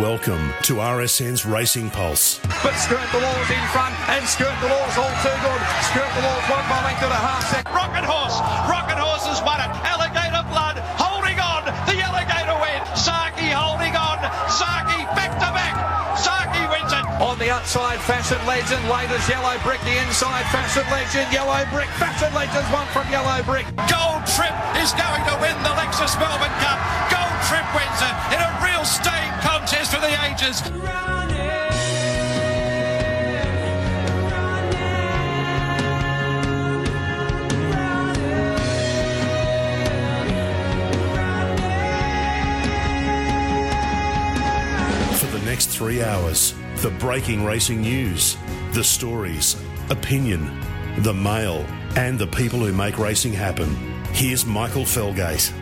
Welcome to RSN's Racing Pulse. But Skirt the Law's in front, and Skirt the Law's all too good. Skirt the Law's one by length and a half second. Rocket Horse, Rocket Horse has won it. Alligator Blood holding on. The Alligator win. Zaaki holding on. Zaaki back to back. Zaaki wins it. On the outside, Fashion Legend. Latest Yellow Brick. The inside, Fashion Legend. Yellow Brick. Fashion Legend's one from Yellow Brick. Gold Trip is going to win the Lexus Melbourne Cup. Gold Trip wins it in a real steam contest for the ages. For the next three hours, the breaking racing news, the stories, opinion, the mail, and the people who make racing happen. Here's Michael Felgate.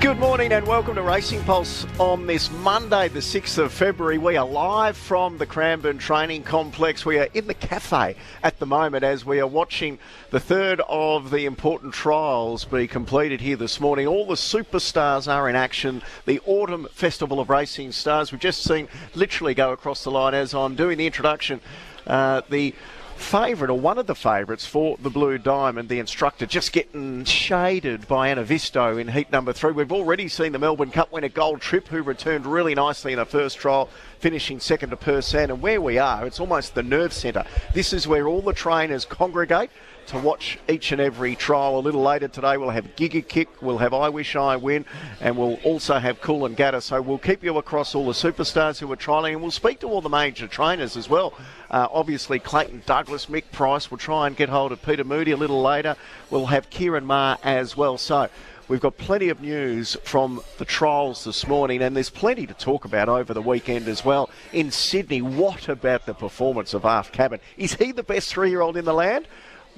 Good morning and welcome to Racing Pulse on this Monday, the 6th of February. We are live from the Cranbourne Training Complex. We are in the cafe at the moment as we are watching the third of the important trials be completed here this morning. All the superstars are in action. The Autumn Festival of Racing Stars. We've just seen literally go across the line as I'm doing the introduction. Uh, the favourite, or one of the favourites for the Blue Diamond, the instructor, just getting shaded by Anna Visto in heat number three. We've already seen the Melbourne Cup winner Gold Trip, who returned really nicely in her first trial, finishing second to Persan. And where we are, it's almost the nerve centre. This is where all the trainers congregate to watch each and every trial. A little later today, we'll have Giga Kick, we'll have I Wish I Win, and we'll also have Coolangatta. So we'll keep you across all the superstars who are trialling, and we'll speak to all the major trainers as well. Uh, obviously, Clayton Douglas, Mick Price. We'll try and get hold of Peter Moody a little later. We'll have Ciaron Maher as well. So. We've got plenty of news from the trials this morning, and there's plenty to talk about over the weekend as well. In Sydney, what about the performance of Arf Cabin? Is he the best three year old in the land?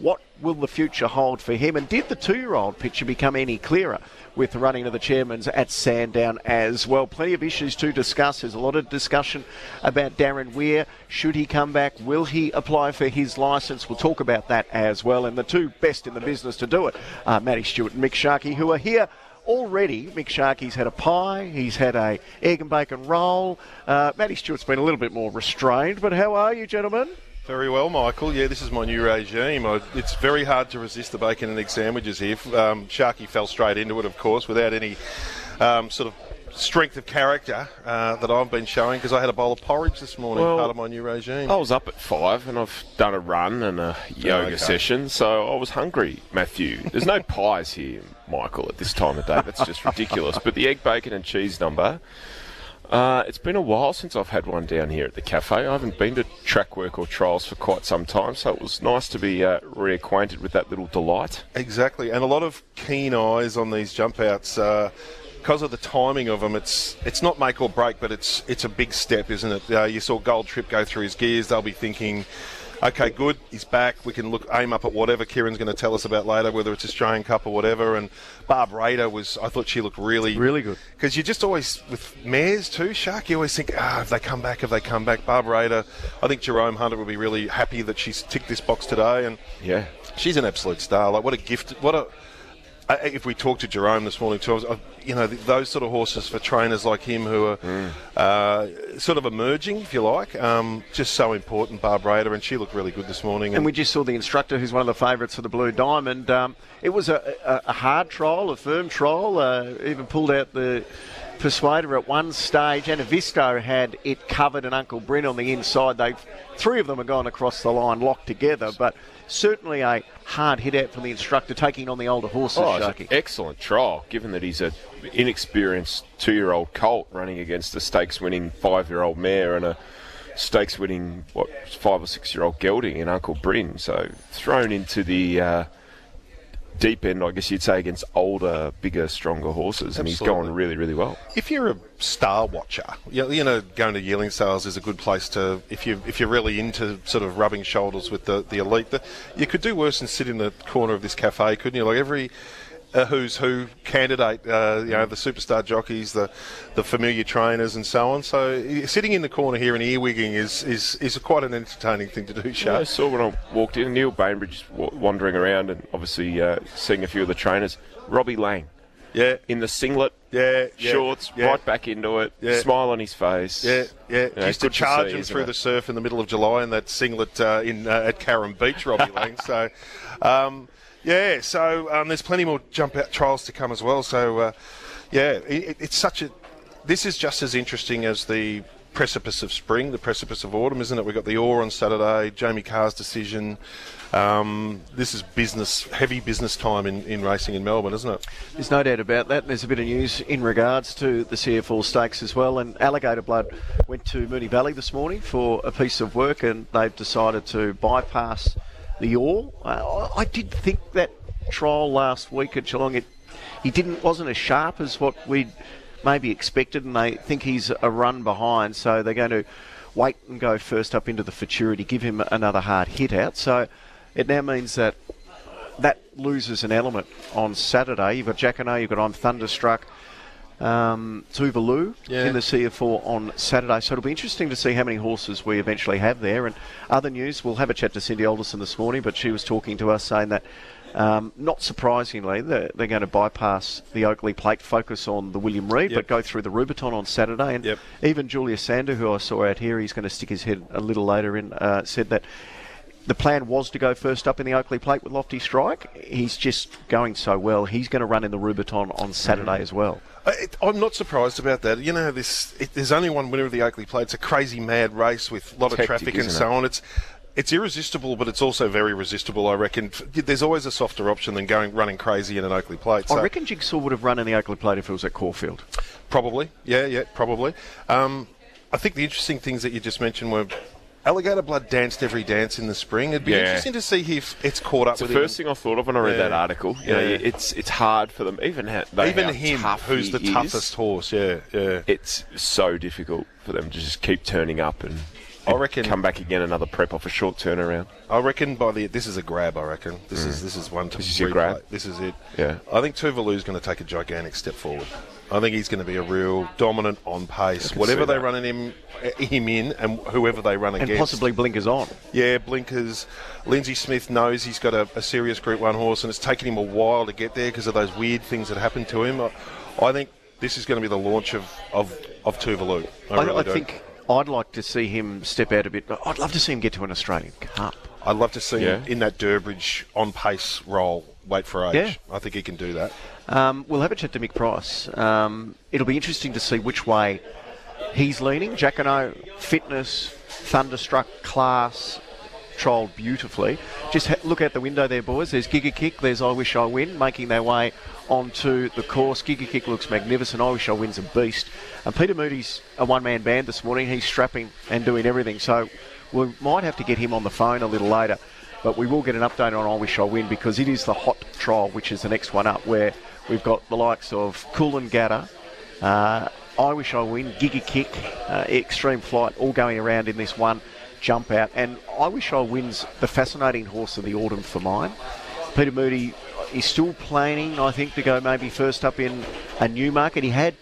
What will the future hold for him? And did the two year old picture become any clearer with the running of the chairmans at Sandown as well? Plenty of issues to discuss. There's a lot of discussion about Darren Weir. Should he come back? Will he apply for his licence? We'll talk about that as well. And the two best in the business to do it are Matty Stewart and Mick Sharkey, who are here already Mick Sharkey's had a pie, he's had a egg and bacon roll. Uh, Matty Stewart's been a little bit more restrained, but how are you, gentlemen? Very well, Michael. Yeah, this is my new regime. I, it's very hard to resist the bacon and egg sandwiches here. Um, Sharky fell straight into it, of course, without any um, sort of strength of character uh, that I've been showing because I had a bowl of porridge this morning, Well, part of my new regime. I was up at five and I've done a run and a yoga okay. session, so I was hungry, Matthew. There's no pies here, Michael, at this time of day. That's just ridiculous. But the egg, bacon, and cheese number. Uh, it's been a while since I've had one down here at the cafe. I haven't been to track work or trials for quite some time, so it was nice to be uh, reacquainted with that little delight. Exactly, and a lot of keen eyes on these jump outs. Uh, because of the timing of them, it's it's not make or break, but it's it's a big step, isn't it? Uh, you saw Gold Trip go through his gears. They'll be thinking, okay, good, he's back. We can look aim up at whatever Ciaron's going to tell us about later, whether it's Australian Cup or whatever. And Barb Raider was, I thought she looked really Really good. because you just always with mares too, Shark. You always think, ah, have they come back? Have they come back? Barb Raider. I think Jerome Hunter will be really happy that she's ticked this box today, and Yeah. she's an absolute star. Like what a gift! What a if we talked to Jerome this morning too, was, you know, those sort of horses for trainers like him who are uh, sort of emerging, if you like, um, just so important. Barb Raider, and she looked really good this morning. And we just saw the instructor, who's one of the favourites for the Blue Diamond. Um, it was a, a, a hard trial, a firm trial. Uh, even pulled out the persuader at one stage. Anna Visto had it covered, and Uncle Bryn on the inside. They three of them have gone across the line, locked together, but. Certainly a hard hit out from the instructor taking on the older horses, Oh, it's an excellent trial, given that he's an inexperienced two-year-old colt running against a stakes-winning five-year-old mare and a stakes-winning what five or six-year-old gelding in Uncle Bryn. So thrown into the uh, deep end, I guess you'd say, against older, bigger, stronger horses, and he's Absolutely. going really, really well. if you're a star watcher, you you know, going to yearling sales is a good place to. If you if you're really into sort of rubbing shoulders with the the elite, the, you could do worse than sit in the corner of this cafe, couldn't you? Like every. A who's who candidate, uh, you know, the superstar jockeys, the the familiar trainers, and so on. So sitting in the corner here and earwigging is is, is quite an entertaining thing to do, Yeah, I saw when I walked in, Neil Bainbridge wandering around and obviously uh, seeing a few of the trainers. Robbie Laing Yeah, in the singlet Yeah, yeah, shorts, yeah. right back into it, Yeah. smile on his face. Yeah, yeah. You know, Used to good to charge see, him through it? the surf in the middle of July in that singlet uh, in uh, at Carrum Beach, Robbie Laing. So, um, yeah. So um, there's plenty more jump out trials to come as well. So, uh, yeah, it, it's such a. This is just as interesting as the precipice of spring, the precipice of autumn, isn't it? We've got the Orr on Saturday, Jamie Kah's decision. Um, this is business, heavy business time in, in racing in Melbourne, isn't it? There's no doubt about that. There's a bit of news in regards to the CF Orr stakes as well. And Alligator Blood went to Moonee Valley this morning for a piece of work, and they've decided to bypass the. Uh, I I did think that trial last week at Geelong, it he didn't wasn't as sharp as what we'd maybe expected, and they think he's a run behind. So they're going to wait and go first up into the futurity, give him another hard hit out. So it now means that that loses an element on Saturday. You've got Jacquinot, you've got I'm Thunderstruck, um, Tuvalu Yeah. in the CF Orr on Saturday. So it'll be interesting to see how many horses we eventually have there. And other news, we'll have a chat to Cindy Alderson this morning, but she was talking to us saying that. Um, not surprisingly, they're, they're going to bypass the Oakleigh Plate, focus on the William Reid, Yep. but go through the Rubiton on Saturday. And Yep. even Julius Sander, who I saw out here, he's going to stick his head a little later in, uh, said that the plan was to go first up in the Oakleigh Plate with Lofty Strike. He's just going so well. He's going to run in the Rubiton on Saturday as well. It, I'm not surprised about that. You know, this it, there's only one winner of the Oakleigh Plate. It's a crazy mad race with a lot It's of hectic, traffic and so it? on. It's it's irresistible, but it's also very resistible. I reckon. There's always a softer option than going running crazy in an Oakleigh Plate. So I reckon Jigsaw would have run in the Oakleigh Plate if it was at Caulfield. probably, yeah, yeah, probably. Um, I think the interesting things that you just mentioned were. Alligator Blood danced every dance in the spring. It'd be Yeah. interesting to see if it's caught up It's the first him. thing I thought of when I read Yeah. that article. You know, Yeah. it's it's hard for them, even though Even him, who's the is, toughest horse. Yeah, yeah. It's so difficult for them to just keep turning up and, I reckon- come back again another prep off a short turnaround. I reckon by the this is a grab. I reckon this is this is one to Mm. This is your grab? This is it. Yeah. I think Tuvalu's going to take a gigantic step forward. I think he's going to be a real dominant on pace. Whatever they that. run in him him in, and whoever they run And against. possibly blinkers on. Yeah, blinkers. Lindsay Smith knows he's got a, a serious Group One horse, and it's taken him a while to get there because of those weird things that happened to him. I, I think this is going to be the launch of of, of Tuvalu. I, I, really I think I'd like to see him step out a bit. I'd love to see him get to an Australian Cup. I'd love to see him in that Durbridge on pace role. Weight for age. Yeah. I think he can do that. Um, we'll have a chat to Mick Price. Um, it'll be interesting to see which way he's leaning. Jack and I, fitness, thunderstruck, class, trialled beautifully. Just ha- look out the window there, boys. There's Giga Kick, there's I Wish I Win, making their way onto the course. Giga Kick looks magnificent. I Wish I Win's a beast. And Peter Moody's a one man band this morning. He's strapping and doing everything. So we might have to get him on the phone a little later. But we will get an update on I Wish I Win because it is the hot trial, which is the next one up, where we've got the likes of Coolangatta, uh, I Wish I Win, Giga Kick, uh, Extreme Flight, all going around in this one jump out. And I Wish I Win's the fascinating horse of the autumn for mine. Peter Moody is still planning, I think, to go maybe first up in a Newmarket. He had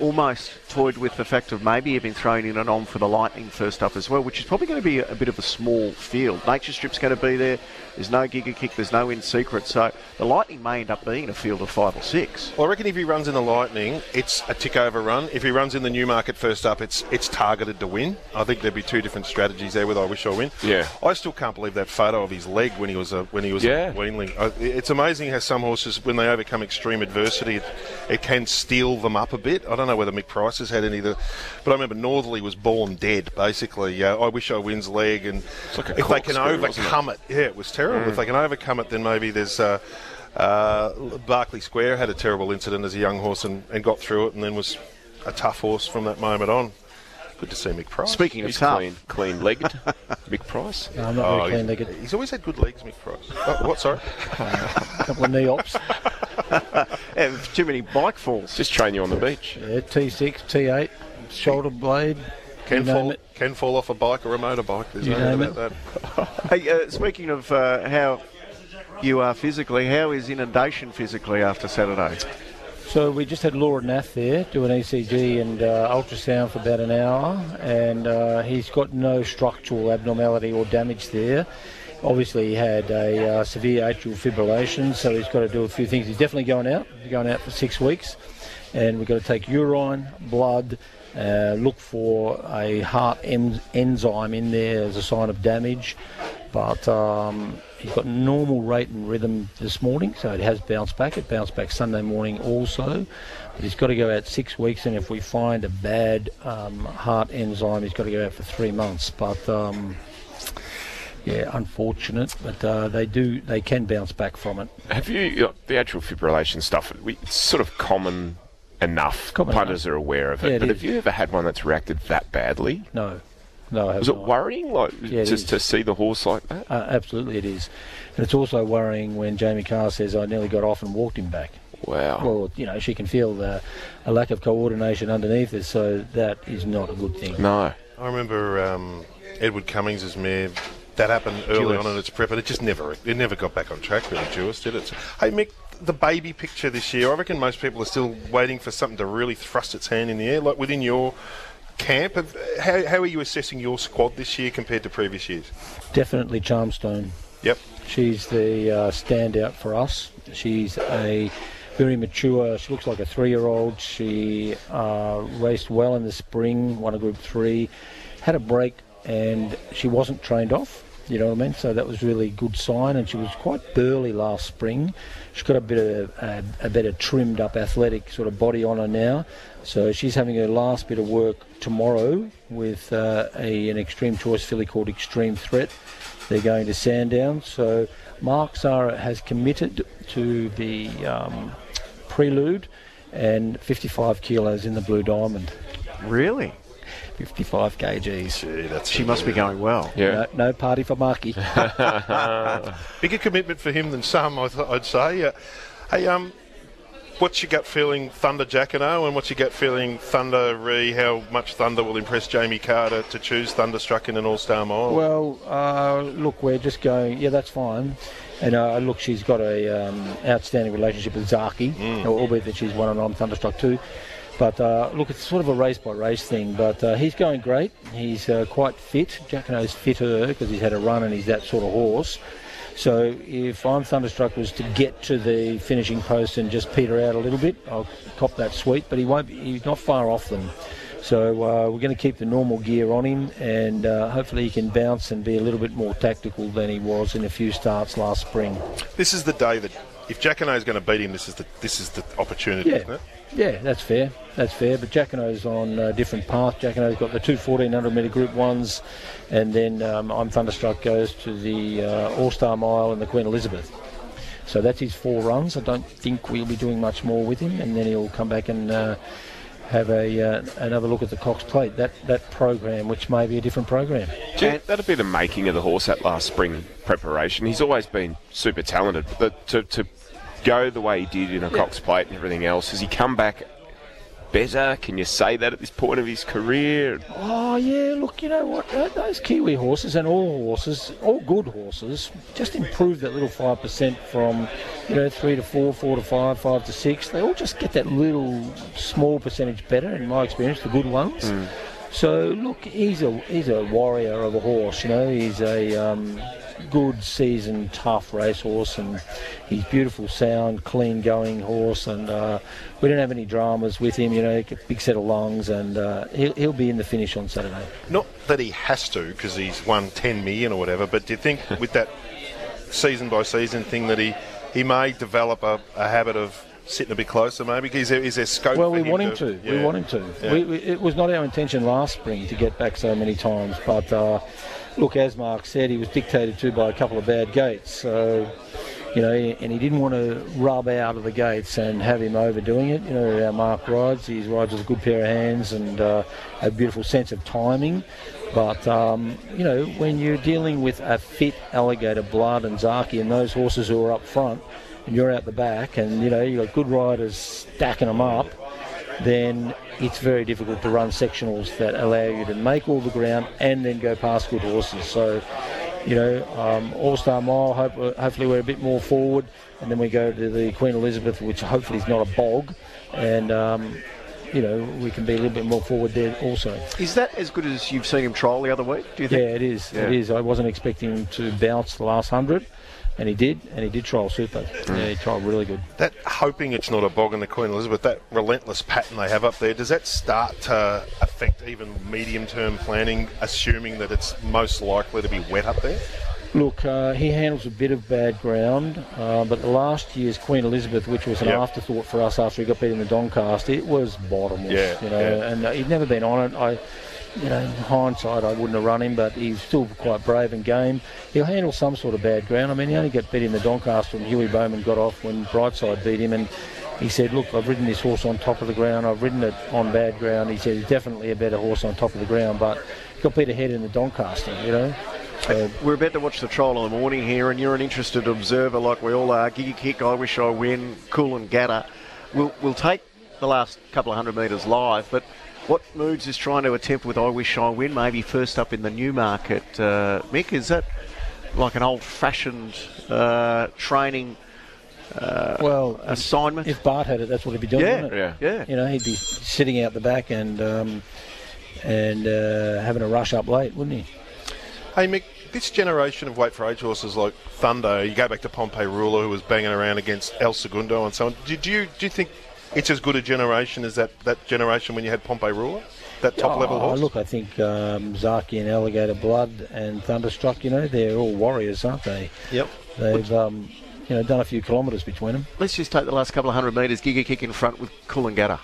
almost toyed with the fact of maybe having thrown in an on for the Lightning first up as well, which is probably going to be a, a bit of a small field. Nature Strip's going to be there. There's no Giga Kick. There's no In Secret. So the Lightning may end up being a field of five or six. Well, I reckon if he runs in the Lightning, it's a tick over run. If he runs in the Newmarket first up, it's it's targeted to win. I think there'd be two different strategies there with I Wish I Win. Yeah. I still can't believe that photo of his leg when he was a when he was Yeah. a weanling. It's amazing how some horses, when they overcome extreme adversity, it, it can steal them up a bit. I don't know whether Mick Price has had any of the, but I remember Northerly was born dead. Basically, uh, I Wish I Win's leg, and like if they can wasn't it? overcome it, yeah, it was terrible. If they can overcome it, then maybe there's. Uh, uh, Barclay Square had a terrible incident as a young horse and, and got through it, and then was a tough horse from that moment on. Good to see Mick Price. Speaking of He's tough, clean, clean legged. Mick Price. No, I'm not Oh, very clean he's, legged. he's always had good legs, Mick Price. Oh, what? Sorry. A couple of knee ops. Yeah, too many bike falls. Just train you on the beach. Yeah, T6, T8, shoulder blade. Can you fall it. can fall off a bike or a motorbike. There's You no doubt about that. Hey, uh, speaking of uh, how you are physically, how is inundation physically after Saturday? So we just had Laura Nath there do an ECG and uh, ultrasound for about an hour, and uh, he's got no structural abnormality or damage there. Obviously, he had a uh, severe atrial fibrillation, so he's got to do a few things. He's definitely going out. He's going out for six weeks. and we've got to take urine, blood, uh, look for a heart en- enzyme in there as a sign of damage. But um, he's got normal rate and rhythm this morning, so it has bounced back. It bounced back Sunday morning also. But he's got to go out six weeks, and if we find a bad um, heart enzyme, he's got to go out for three months. But um, yeah, unfortunate, but uh, they do they can bounce back from it. Have you the atrial fibrillation stuff? It's sort of common enough. Common Punters are aware of it. Yeah, it but is. have you ever had one that's reacted that badly? No, no, I have Was it not. worrying, like Yeah, it just is. to see the horse like that? Uh, absolutely, it is, and it's also worrying when Jamie Kah says I nearly got off and walked him back. Wow. Well, you know, she can feel the, a lack of coordination underneath her, so that is not a good thing. no. I remember um, Edward Cummings' mare. That happened early Jewess. on in its prep, but it just never it never got back on track. Really, Jewess did it. Hey Mick, the baby picture this year. I reckon most people are still waiting for something to really thrust its hand in the air. Like within your camp, how, how are you assessing your squad this year compared to previous years? Definitely Charmstone. Yep. She's the uh, standout for us. She's a very mature. She looks like a three-year-old. She uh, raced well in the spring, won a Group Three, had a break, and she wasn't trained off. You know what I mean? So that was really good sign, and she was quite burly last spring. She's got a bit of a, a better trimmed up athletic sort of body on her now. So she's having her last bit of work tomorrow with uh, a, an extreme choice filly called Extreme Threat. They're going to Sandown. So Mark Zahra has committed to the um, prelude and 55 kilos in the Blue Diamond. Really? 55 kgs. Gee, that's She must be going well. Yeah. No, no party for Marky. bigger commitment for him than some. I th- I'd say. Uh, hey, um, what's your gut feeling, Thunder Jacquinot, and what's your gut feeling, Thunder Ree? How much Thunder will impress Jamie Carter to choose Thunderstruck in an All Star Mile? Well, uh, look, we're just going. Yeah, that's fine. And uh, look, she's got a um, outstanding relationship with Zaaki, albeit that she's one and I'm thunderstruck too. But uh, look, it's sort of a race by race thing. But uh, he's going great. He's uh, quite fit. Jacquinot's fitter because he's had a run and he's that sort of horse. So if I'm thunderstruck was to get to the finishing post and just peter out a little bit, I'll cop that sweet. But he won't. Be, he's not far off them. So uh, we're going to keep the normal gear on him, and uh, hopefully he can bounce and be a little bit more tactical than he was in a few starts last spring. this is the day that if Jacquinot is going to beat him, this is the this is the opportunity, isn't Yeah, it? yeah, that's fair. That's fair. But Jacquinot's on a different path. Jacquinot's got the two 1400 metre Group Ones, and then um, I'm Thunderstruck goes to the uh, All Star Mile and the Queen Elizabeth. So that's his four runs. I don't think we'll be doing much more with him, and then he'll come back and. Uh, have a uh, another look at the Cox Plate that that program, which may be a different program. Do you- that'd be the making of the horse at last spring preparation. He's always been super talented, but to, to go the way he did in a Cox Plate and everything else, has he come back better? Can you say that at this point of his career? Oh yeah, look, you know what? Those Kiwi horses and all horses, all good horses, just improve that little five percent from, you know, three to four, four to five, five to six. They all just get that little small percentage better, in my experience, the good ones. So look, he's a he's a warrior of a horse. You know, he's a um, good seasoned, tough racehorse, and he's beautiful sound, clean going horse, and uh, we don't have any dramas with him. You know, big set of lungs, and uh, he'll he'll be in the finish on Saturday. Not that he has to because he's won 10 million or whatever, but do you think with that season by season thing that he, he may develop a, a habit of sitting a bit closer maybe? Is there, is there scope Well, we want him to. We yeah. want him to. Yeah. We, we, it was not our intention last spring to get back so many times, but uh, look, as Mark said, he was dictated to by a couple of bad gates. So, you know, and he didn't want to rub out of the gates and have him overdoing it. You know, Mark rides. He rides with a good pair of hands and uh, a beautiful sense of timing. But um, you know, when you're dealing with a fit alligator blood and Zaaki and those horses who are up front, and you're out the back, and you know you've got good riders stacking them up, then it's very difficult to run sectionals that allow you to make all the ground and then go past good horses. So, you know, um, All Star Mile, hope, hopefully we're a bit more forward, and then we go to the Queen Elizabeth, which hopefully is not a bog, and um, you know we can be a little bit more forward there also. Is that as good as you've seen him trial the other week? Do you Yeah, it is. Yeah. It is. I wasn't expecting him to bounce the last hundred. And he did, and he did trial super. Yeah, he trialled really good. That hoping it's not a bog in the Queen Elizabeth, that relentless pattern they have up there, does that start to affect even medium-term planning, assuming that it's most likely to be wet up there? Look, uh, he handles a bit of bad ground, uh, but the last year's Queen Elizabeth, which was an Yep. afterthought for us after he got beat in the Doncaster, it was bottomless. Yeah, you know, yeah. and uh, he'd never been on it. I, you know, in hindsight, I wouldn't have run him, but he's still quite brave and game. He'll handle some sort of bad ground. I mean, he only got beat in the Doncaster, when Huey Bowman got off when Brightside beat him, and he said, "Look, I've ridden this horse on top of the ground. I've ridden it on bad ground." He said, "He's definitely a better horse on top of the ground, but got beat ahead in the Doncaster." You know. So, We're about to watch the trial in the morning here, and you're an interested observer like we all are. Giga Kick, I Wish I Win, Coolangatta. We'll, we'll take the last couple of hundred metres live, but what Moods is trying to attempt with I Wish I Win, maybe first up in the Newmarket, uh, Mick, is that like an old fashioned uh, training well, assignment? If Bart had it, that's what he'd be doing. yeah, wouldn't it? Yeah. yeah. You know, he'd be sitting out the back and um, and uh, having a rush up late, wouldn't he? Hey Mick, this generation of weight for age horses like Thunder, you go back to Pompeii Ruler who was banging around against El Segundo and so on. Did you do you think it's as good a generation as that, that generation when you had Pompeii Ruler? That top level Oh, horse? Look, I think um, Zaaki and Alligator Blood and Thunderstruck, you know, they're all warriors, aren't they? Yep. They've um, you know done a few kilometres between them. Let's just take the last couple of hundred metres. Giga Kick in front with Coolangatta.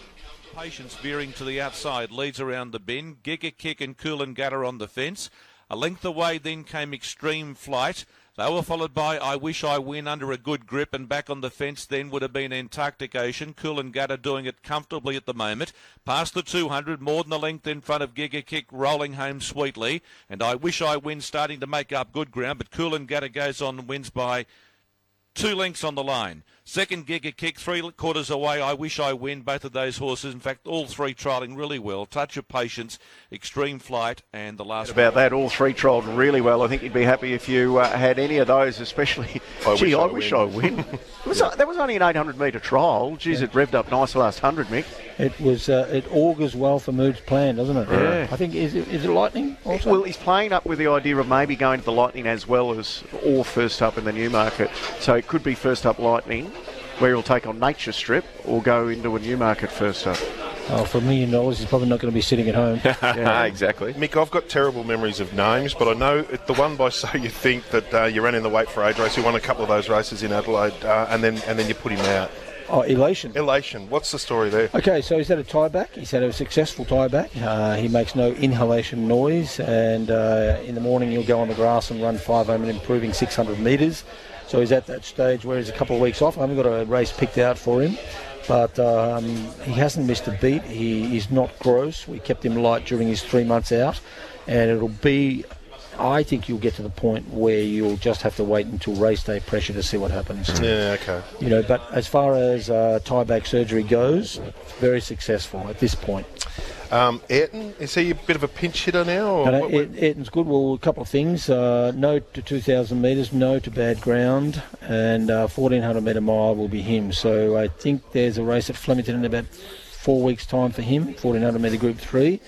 Patience veering to the outside, leads around the bend. Giga Kick and Coolangatta on the fence. A length away then came Extreme Flight. They were followed by I Wish I Win under a good grip, and back on the fence then would have been Antarctic Ocean. Coolangatta doing it comfortably at the moment. Past the 200, more than a length in front of Giga Kick, rolling home sweetly. And I Wish I Win starting to make up good ground, but Coolangatta goes on and wins by two lengths on the line. Second Giga Kick, three quarters away. I wish I win both of those horses. In fact, all three trialling really well. Touch of Patience, Extreme Flight, and the last About one. that, all three trialled really well. I think you'd be happy if you uh, had any of those, especially. I Gee, wish I I wish win. I win. it was, that was only an 800 metre trial. Geez, it revved up nice the last 100, Mick. It was uh, it augurs well for Mood's plan, doesn't it? Yeah. I think is it, is it lightning also? Well, he's playing up with the idea of maybe going to the Lightning as well as or first up in the Newmarket. So it could be first up Lightning, where he'll take on Nature Strip, or go into a Newmarket first up. oh, for a million dollars, he's probably not going to be sitting at home. exactly. Mick, I've got terrible memories of names, but I know the one by So You Think that uh, you ran in the weight for age race. You won a couple of those races in Adelaide, uh, and then and then you put him out. oh, elation. Elation. What's the story there? Okay, so he's had a tie back. He's had a successful tie back. Uh, he makes no inhalation noise, and uh, in the morning he'll go on the grass and run 500, improving 600 metres. So he's at that stage where he's a couple of weeks off. I haven't got a race picked out for him, but um, he hasn't missed a beat. He is not gross. We kept him light during his three months out, and it'll be. I think you'll get to the point where you'll just have to wait until race day pressure to see what happens. Yeah, okay. You know, but as far as uh, tie back surgery goes, very successful at this point. Um, Ayrton, is he a bit of a pinch hitter now? What- uh, Ayrton's good. Well, a couple of things. Uh, no to 2,000 metres, no to bad ground, and uh, 1,400 metre mile will be him. So I think there's a race at Flemington in about four weeks' time for him, 1,400 metre Group 3,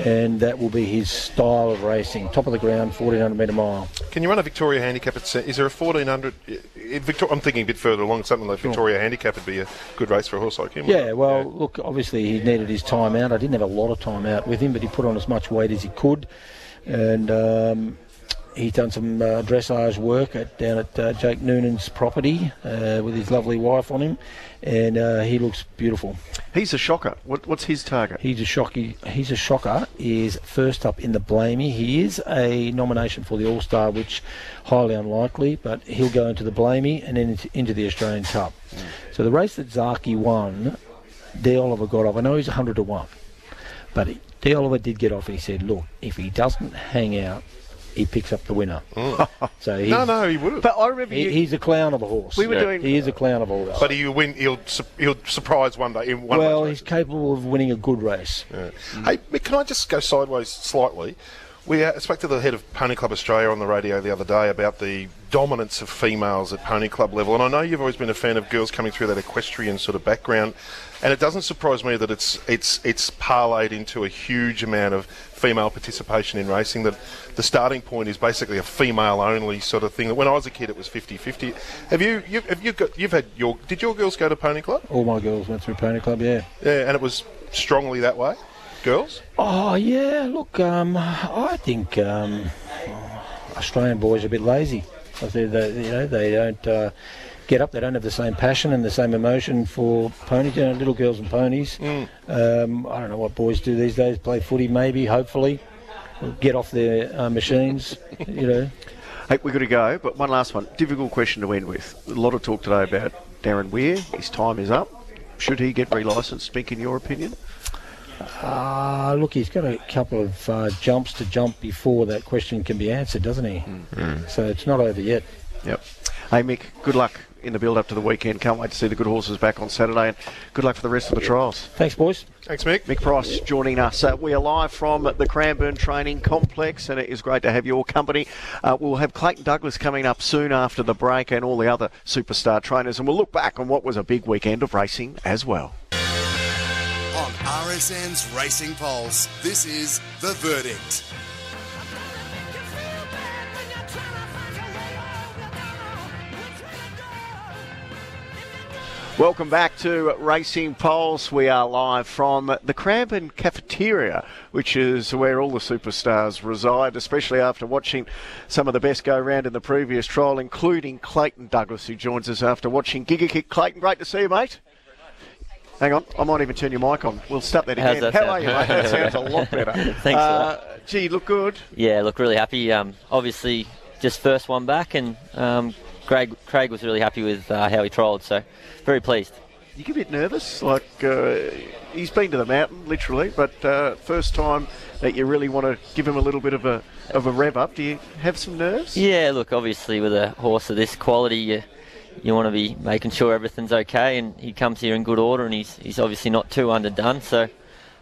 and that will be his style of racing. Top of the ground, 1,400 metre mile. Can you run a Victoria handicap at? Is there a fourteen hundred? Victor, I'm thinking a bit further along. Something like Victoria handicap would be a good race for a horse like him. Yeah, well, look, obviously he needed his time out. I didn't have a lot of time out with him, but he put on as much weight as he could, and um, he's done some uh, dressage work at, down at uh, Jake Noonan's property uh, with his lovely wife on him, and uh, he looks beautiful. He's a shocker. What, what's his target? He's a shocky. He's a shocker. Is first up in the Blamey. He is a nomination for the All Star, which highly unlikely, but he'll go into the Blamey and then into- into the Australian Cup. So the race that Zaki won, D. Oliver got off. I know he's 100 to one, but he- D. Oliver did get off. and He said, "Look, if he doesn't hang out, he picks up the winner." Mm. so he's, No, no, he would have. But I remember he- you, he's a clown of a horse. We were doing- He is a clown of a horse. But he'll win. He'll he'll surprise one day in one. well, of he's capable of winning a good race. Yeah. Hey, can I just go sideways slightly? We uh, spoke to the head of Pony Club Australia on the radio the other day about the dominance of females at Pony Club level, and I know you've always been a fan of girls coming through that equestrian sort of background, and it doesn't surprise me that it's it's it's parlayed into a huge amount of female participation in racing. That the starting point is basically a female-only sort of thing. When I was a kid, it was 50-50. Have you you have you got you've had your did your girls go to Pony Club? All my girls went through Pony Club, yeah. Yeah, and it was strongly that way. Girls. Oh yeah, look, um, I think um, Australian boys are a bit lazy. I think they, you know, they don't uh, get up. They don't have the same passion and the same emotion for ponies. You know, little girls and ponies. Um, I don't know what boys do these days. Play footy, maybe, hopefully. Get off their uh, machines. You know. Hey, we've got to go, but one last one. Difficult question to end with. A lot of talk today about Darren Weir. His time is up. Should he get relicensed, Mick, in your opinion? Uh, look, he's got a couple of uh, jumps to jump before that question can be answered, doesn't he? So it's not over yet. Yep. Hey, Mick, good luck in the build up to the weekend. Can't wait to see the good horses back on Saturday, and good luck for the rest of the trials. Thanks, boys. Thanks, Mick. Mick Price joining us. Uh, we are live from the Cranbourne Training Complex, and it is great to have your company. Uh, we'll have Clayton Douglas coming up soon after the break, and all the other superstar trainers, and we'll look back on what was a big weekend of racing as well. On RSN's Racing Pulse, this is The Verdict. Welcome back to Racing Pulse. We are live from the Cranbourne Cafeteria, which is where all the superstars reside, especially after watching some of the best go round in the previous trial, including Clayton Douglas, who joins us after watching Giga Kick. Clayton, great to see you, mate. Hang on, I might even turn your mic on. We'll start that again. that How sound? are you, mate? That sounds a lot better. Thanks Uh, gee, look good. Yeah, look really happy. Um, obviously, just first one back, and um, Craig Craig was really happy with uh, how he trialled, so very pleased. You get a bit nervous, like uh, he's been to the mountain, literally, but uh, first time that you really want to give him a little bit of a of a rev up. Do you have some nerves? Yeah, look, obviously with a horse of this quality, you you want to be making sure everything's okay, and he comes here in good order, and he's he's obviously not too underdone. So,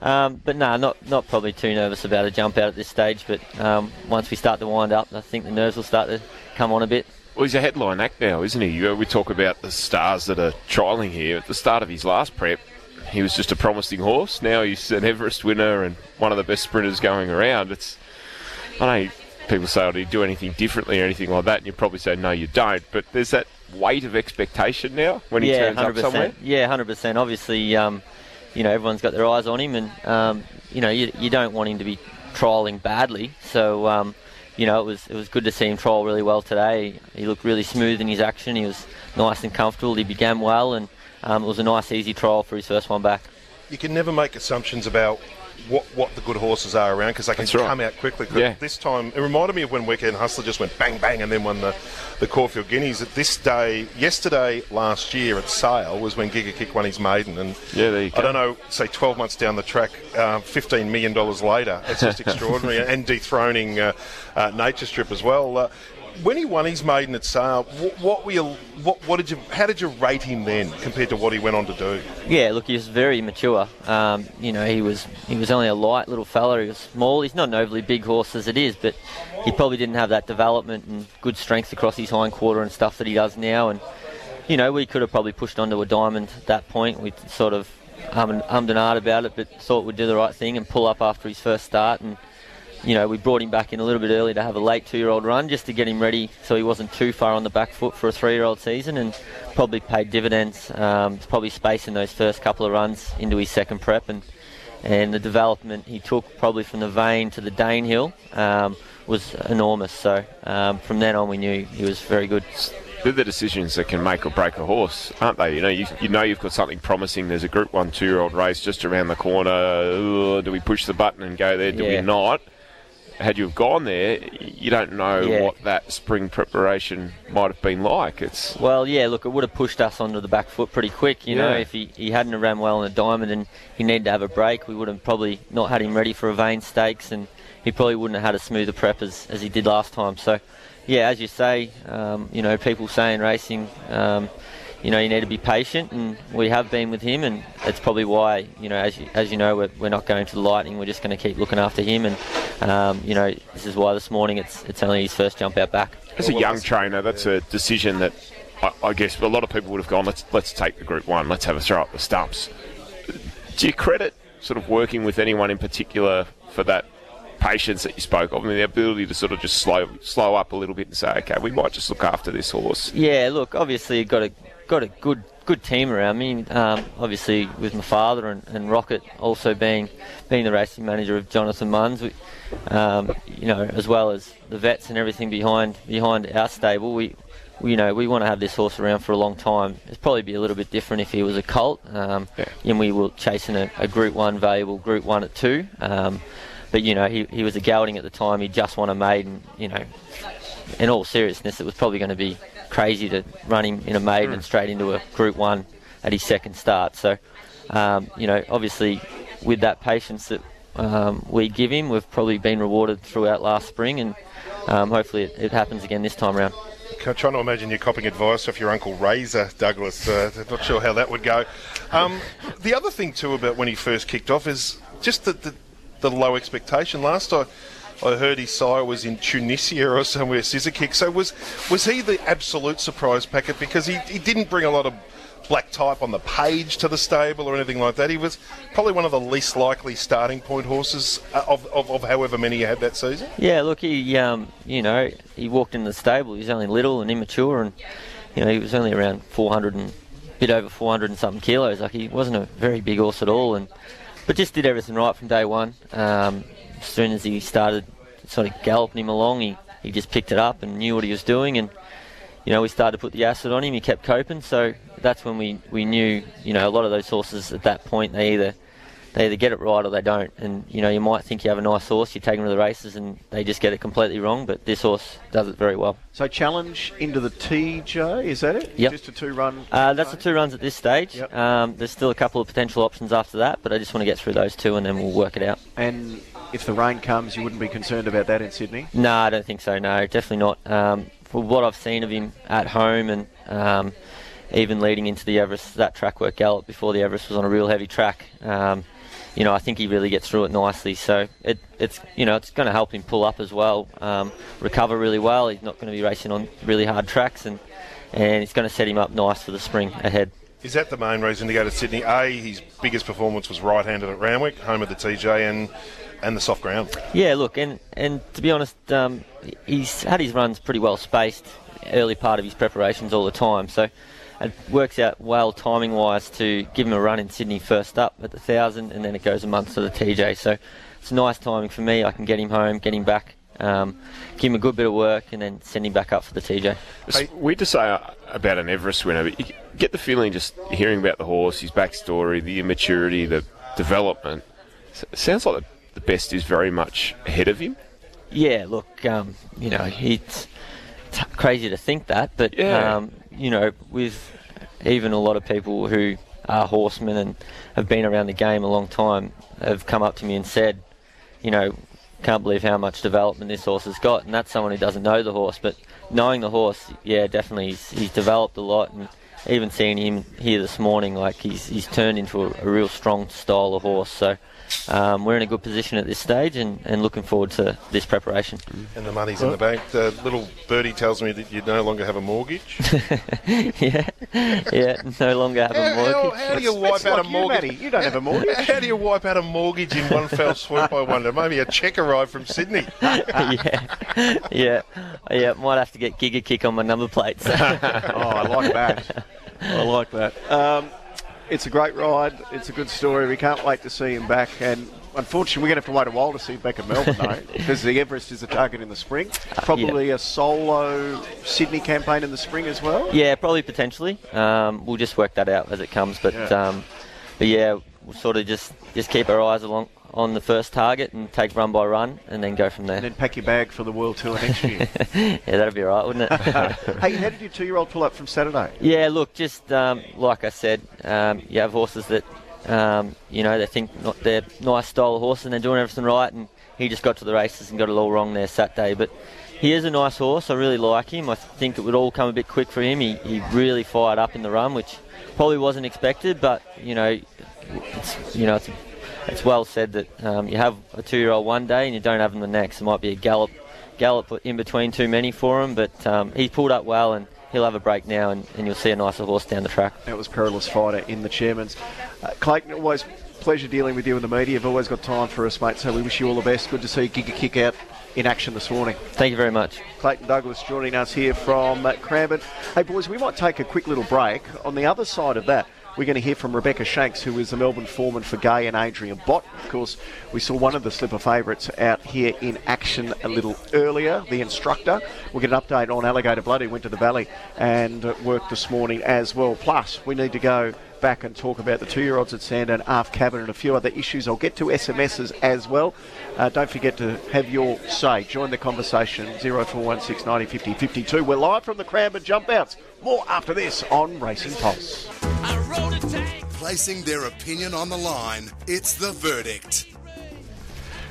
um, but no, not not probably too nervous about a jump out at this stage. But um, once we start to wind up, I think the nerves will start to come on a bit. Well, he's a headline act now, isn't he? You We talk about the stars that are trialling here. At the start of his last prep, he was just a promising horse. Now he's an Everest winner and one of the best sprinters going around. It's, I know people say, oh, do you do anything differently or anything like that? And you probably say, no, you don't. But there's that weight of expectation now when he yeah, turns up somewhere. Yeah, hundred percent. Obviously, um, you know everyone's got their eyes on him, and um, you know you, you don't want him to be trialing badly. So um, you know it was it was good to see him trial really well today. He looked really smooth in his action. He was nice and comfortable. He began well, and um, it was a nice easy trial for his first one back. You can never make assumptions about what, what the good horses are around because they can right. come out quickly. Yeah. This time, it reminded me of when Weekend Hustler just went bang bang and then won the, the Caulfield Guineas. At this day, yesterday, last year at Sale was when Giga Kick won his maiden. And Yeah, there you I go. don't know, say 12 months down the track, uh, $15 million later. It's just extraordinary. and dethroning uh, uh, Nature Strip as well. When he won his maiden at Sale, what, what were you, what, what did you, how did you rate him then compared to what he went on to do? Yeah, look, he was very mature. Um, you know, he was he was only a light little fella. He was small. He's not an overly big horse as it is, but he probably didn't have that development and good strength across his hind quarter and stuff that he does now. And you know, we could have probably pushed onto a diamond at that point. We sort of hummed, hummed and ahed about it, but thought we'd do the right thing and pull up after his first start. And you know, we brought him back in a little bit early to have a late two-year-old run just to get him ready so he wasn't too far on the back foot for a three-year-old season and probably paid dividends. Um, it's probably spacing those first couple of runs into his second prep and and the development he took probably from the Vain to the Danehill um, was enormous. So um, from then on, we knew he was very good. They're the decisions that can make or break a horse, aren't they? You know, you, you know you've got something promising. There's a Group One two-year-old race just around the corner. Do we push the button and go there? Do Yeah. we not? Had you have gone there, you don't know Yeah. what that spring preparation might have been like. It's Well, yeah, look, it would have pushed us onto the back foot pretty quick. You know, if he, he hadn't ran well in a diamond and he needed to have a break, we would have probably not had him ready for a Vain stakes and he probably wouldn't have had a smoother prep as, as he did last time. So, yeah, as you say, um, you know, people say in racing, um, you know, you need to be patient, and we have been with him, and it's probably why, you know, as you, as you know, we're, we're not going to the Lightning. We're just going to keep looking after him, and um, you know, this is why this morning it's it's only his first jump out back. As a young trainer, that's a decision that I, I guess a lot of people would have gone. Let's let's take the Group One. Let's have a throw up the stumps. Do you credit sort of working with anyone in particular for that patience that you spoke of, I mean, the ability to sort of just slow slow up a little bit and say, okay, we might just look after this horse. Yeah, look, obviously you've got a got a good good team around me. Um, obviously with my father and, and Rocket also being being the racing manager of Jonathan Munns, we, um, you know, as well as the vets and everything behind behind our stable. We, we you know, we want to have this horse around for a long time. It'd probably be a little bit different if he was a colt, um, Yeah. and we were chasing a, a Group One valuable Group One at two. Um, but you know, he, he was a gelding at the time. He just won a maiden. You know, in all seriousness, it was probably going to be crazy to run him in a maiden and straight into a Group One at his second start. So, um, you know, obviously with that patience that um, we give him, we've probably been rewarded throughout last spring, and um, hopefully it, it happens again this time around. I'm trying to imagine you copying advice off your uncle Razor, Douglas. Uh, not sure how that would go. Um, the other thing too about when he first kicked off is just the, the, the low expectation. Last I, I heard his sire was in Tunisia or somewhere, scissor kick. So was was he the absolute surprise packet because he, he didn't bring a lot of black type on the page to the stable or anything like that. He was probably one of the least likely starting point horses uh, of, of, of however many you had that season. Yeah, look, he, um, you know, he walked in the stable. He was only little and immature, and you know, he was only around 400 and a bit over 400 and something kilos. Like he wasn't a very big horse at all, and but just did everything right from day one. Um, as soon as he started sort of galloping him along, he, he just picked it up and knew what he was doing, and you know, we started to put the acid on him. He kept coping, so that's when we, we knew, you know, a lot of those horses at that point they either they either get it right or they don't. And you know, you might think you have a nice horse, you take him to the races, and they just get it completely wrong. But this horse does it very well. So challenge into the TJ, is that it? Yep. Just a two-run. Uh, that's the two runs at this stage. Yep. Um, there's still a couple of potential options after that, but I just want to get through those two and then we'll work it out. And if the rain comes, you wouldn't be concerned about that in Sydney. No, I don't think so. No, definitely not. Um, for what I've seen of him at home and um, even leading into the Everest, that track work gallop before the Everest was on a real heavy track. Um, you know, I think he really gets through it nicely. So it, it's you know it's going to help him pull up as well, um, recover really well. He's not going to be racing on really hard tracks, and and it's going to set him up nice for the spring ahead. Is that the main reason to go to Sydney? A, his biggest performance was right-handed at Randwick, home of the TJ, and and the soft ground. Yeah, look, and and to be honest, um, he's had his runs pretty well spaced early part of his preparations all the time. So it works out well timing wise to give him a run in Sydney first up at the thousand, and then it goes a month to the TJ. So it's nice timing for me. I can get him home, get him back. Um, give him a good bit of work and then send him back up for the TJ. It's weird to say uh, about an Everest winner, but you get the feeling just hearing about the horse, his backstory, the immaturity, the development. Sounds like the- the best is very much ahead of him. Yeah, look, um, you know, it's t- crazy to think that, but Yeah. um, you know, with even a lot of people who are horsemen and have been around the game a long time have come up to me and said, you know, can't believe how much development this horse has got, and that's someone who doesn't know the horse, but knowing the horse, yeah, definitely, he's, he's developed a lot, and even seeing him here this morning, like he's he's turned into a, a real strong style of horse. So. Um, we're in a good position at this stage and, and looking forward to this preparation. And the money's in the bank. The little birdie tells me that you no longer have a mortgage. yeah, yeah, no longer have a How, how, mortgage. how do you wipe It's out like a you, mortgage? Matty. You don't have a mortgage. How do you wipe out a mortgage in one fell swoop? I wonder. Maybe a check arrived from Sydney. yeah, yeah, yeah. Might have to get Giga Kick on my number plates. oh, I like that. I like that. Um, it's a great ride. It's a good story. We can't wait to see him back. And unfortunately, we're going to have to wait a while to see him back in Melbourne, though, because the Everest is a target in the spring. Probably a solo Sydney campaign in the spring as well. yeah, probably potentially. Um, we'll just work that out as it comes. But Yeah. um, but yeah, we'll sort of just just keep our eyes along on the first target and take run by run, and then go from there. And then pack your bag for the World Tour next year. yeah, that'd be right, wouldn't it? hey, how did your two-year-old pull up from Saturday? Yeah, look, just um, like I said, um, you have horses that, um, you know, they think not, they're nice style of horse and they're doing everything right, and he just got to the races and got it all wrong there Saturday. But he is a nice horse. I really like him. I think it would all come a bit quick for him. He, he really fired up in the run, which probably wasn't expected. But you know, it's, you know, it's, it's well said that um, you have a two-year-old one day and you don't have him the next. It might be a gallop, gallop in between too many for him. But um, he pulled up well and he'll have a break now, and, and you'll see a nicer horse down the track. That was Perilous Fighter in the chairman's. Uh, Clayton, always pleasure dealing with you in the media. You've always got time for us, mate. So we wish you all the best. Good to see Giga Kick out in action this morning. Thank you very much. Clayton Douglas joining us here from uh, Cranbourne. Hey, boys, we might take a quick little break. On the other side of that, we're going to hear from Rebecca Shanks, who is the Melbourne foreman for Gai and Adrian Bott. Of course, we saw one of the slipper favourites out here in action a little earlier, the instructor. We'll get an update on Alligator Blood, who went to the Valley and worked this morning as well. Plus, we need to go back and talk about the two-year-olds at Sandown, Aft Cabin and a few other issues. I'll get to SMSs as well. Uh, don't forget to have your say. Join the conversation, 0416 90 50 52. We're live from the Cranbourne Jump Outs. More after this on Racing Pulse. Placing their opinion on the line, it's the verdict.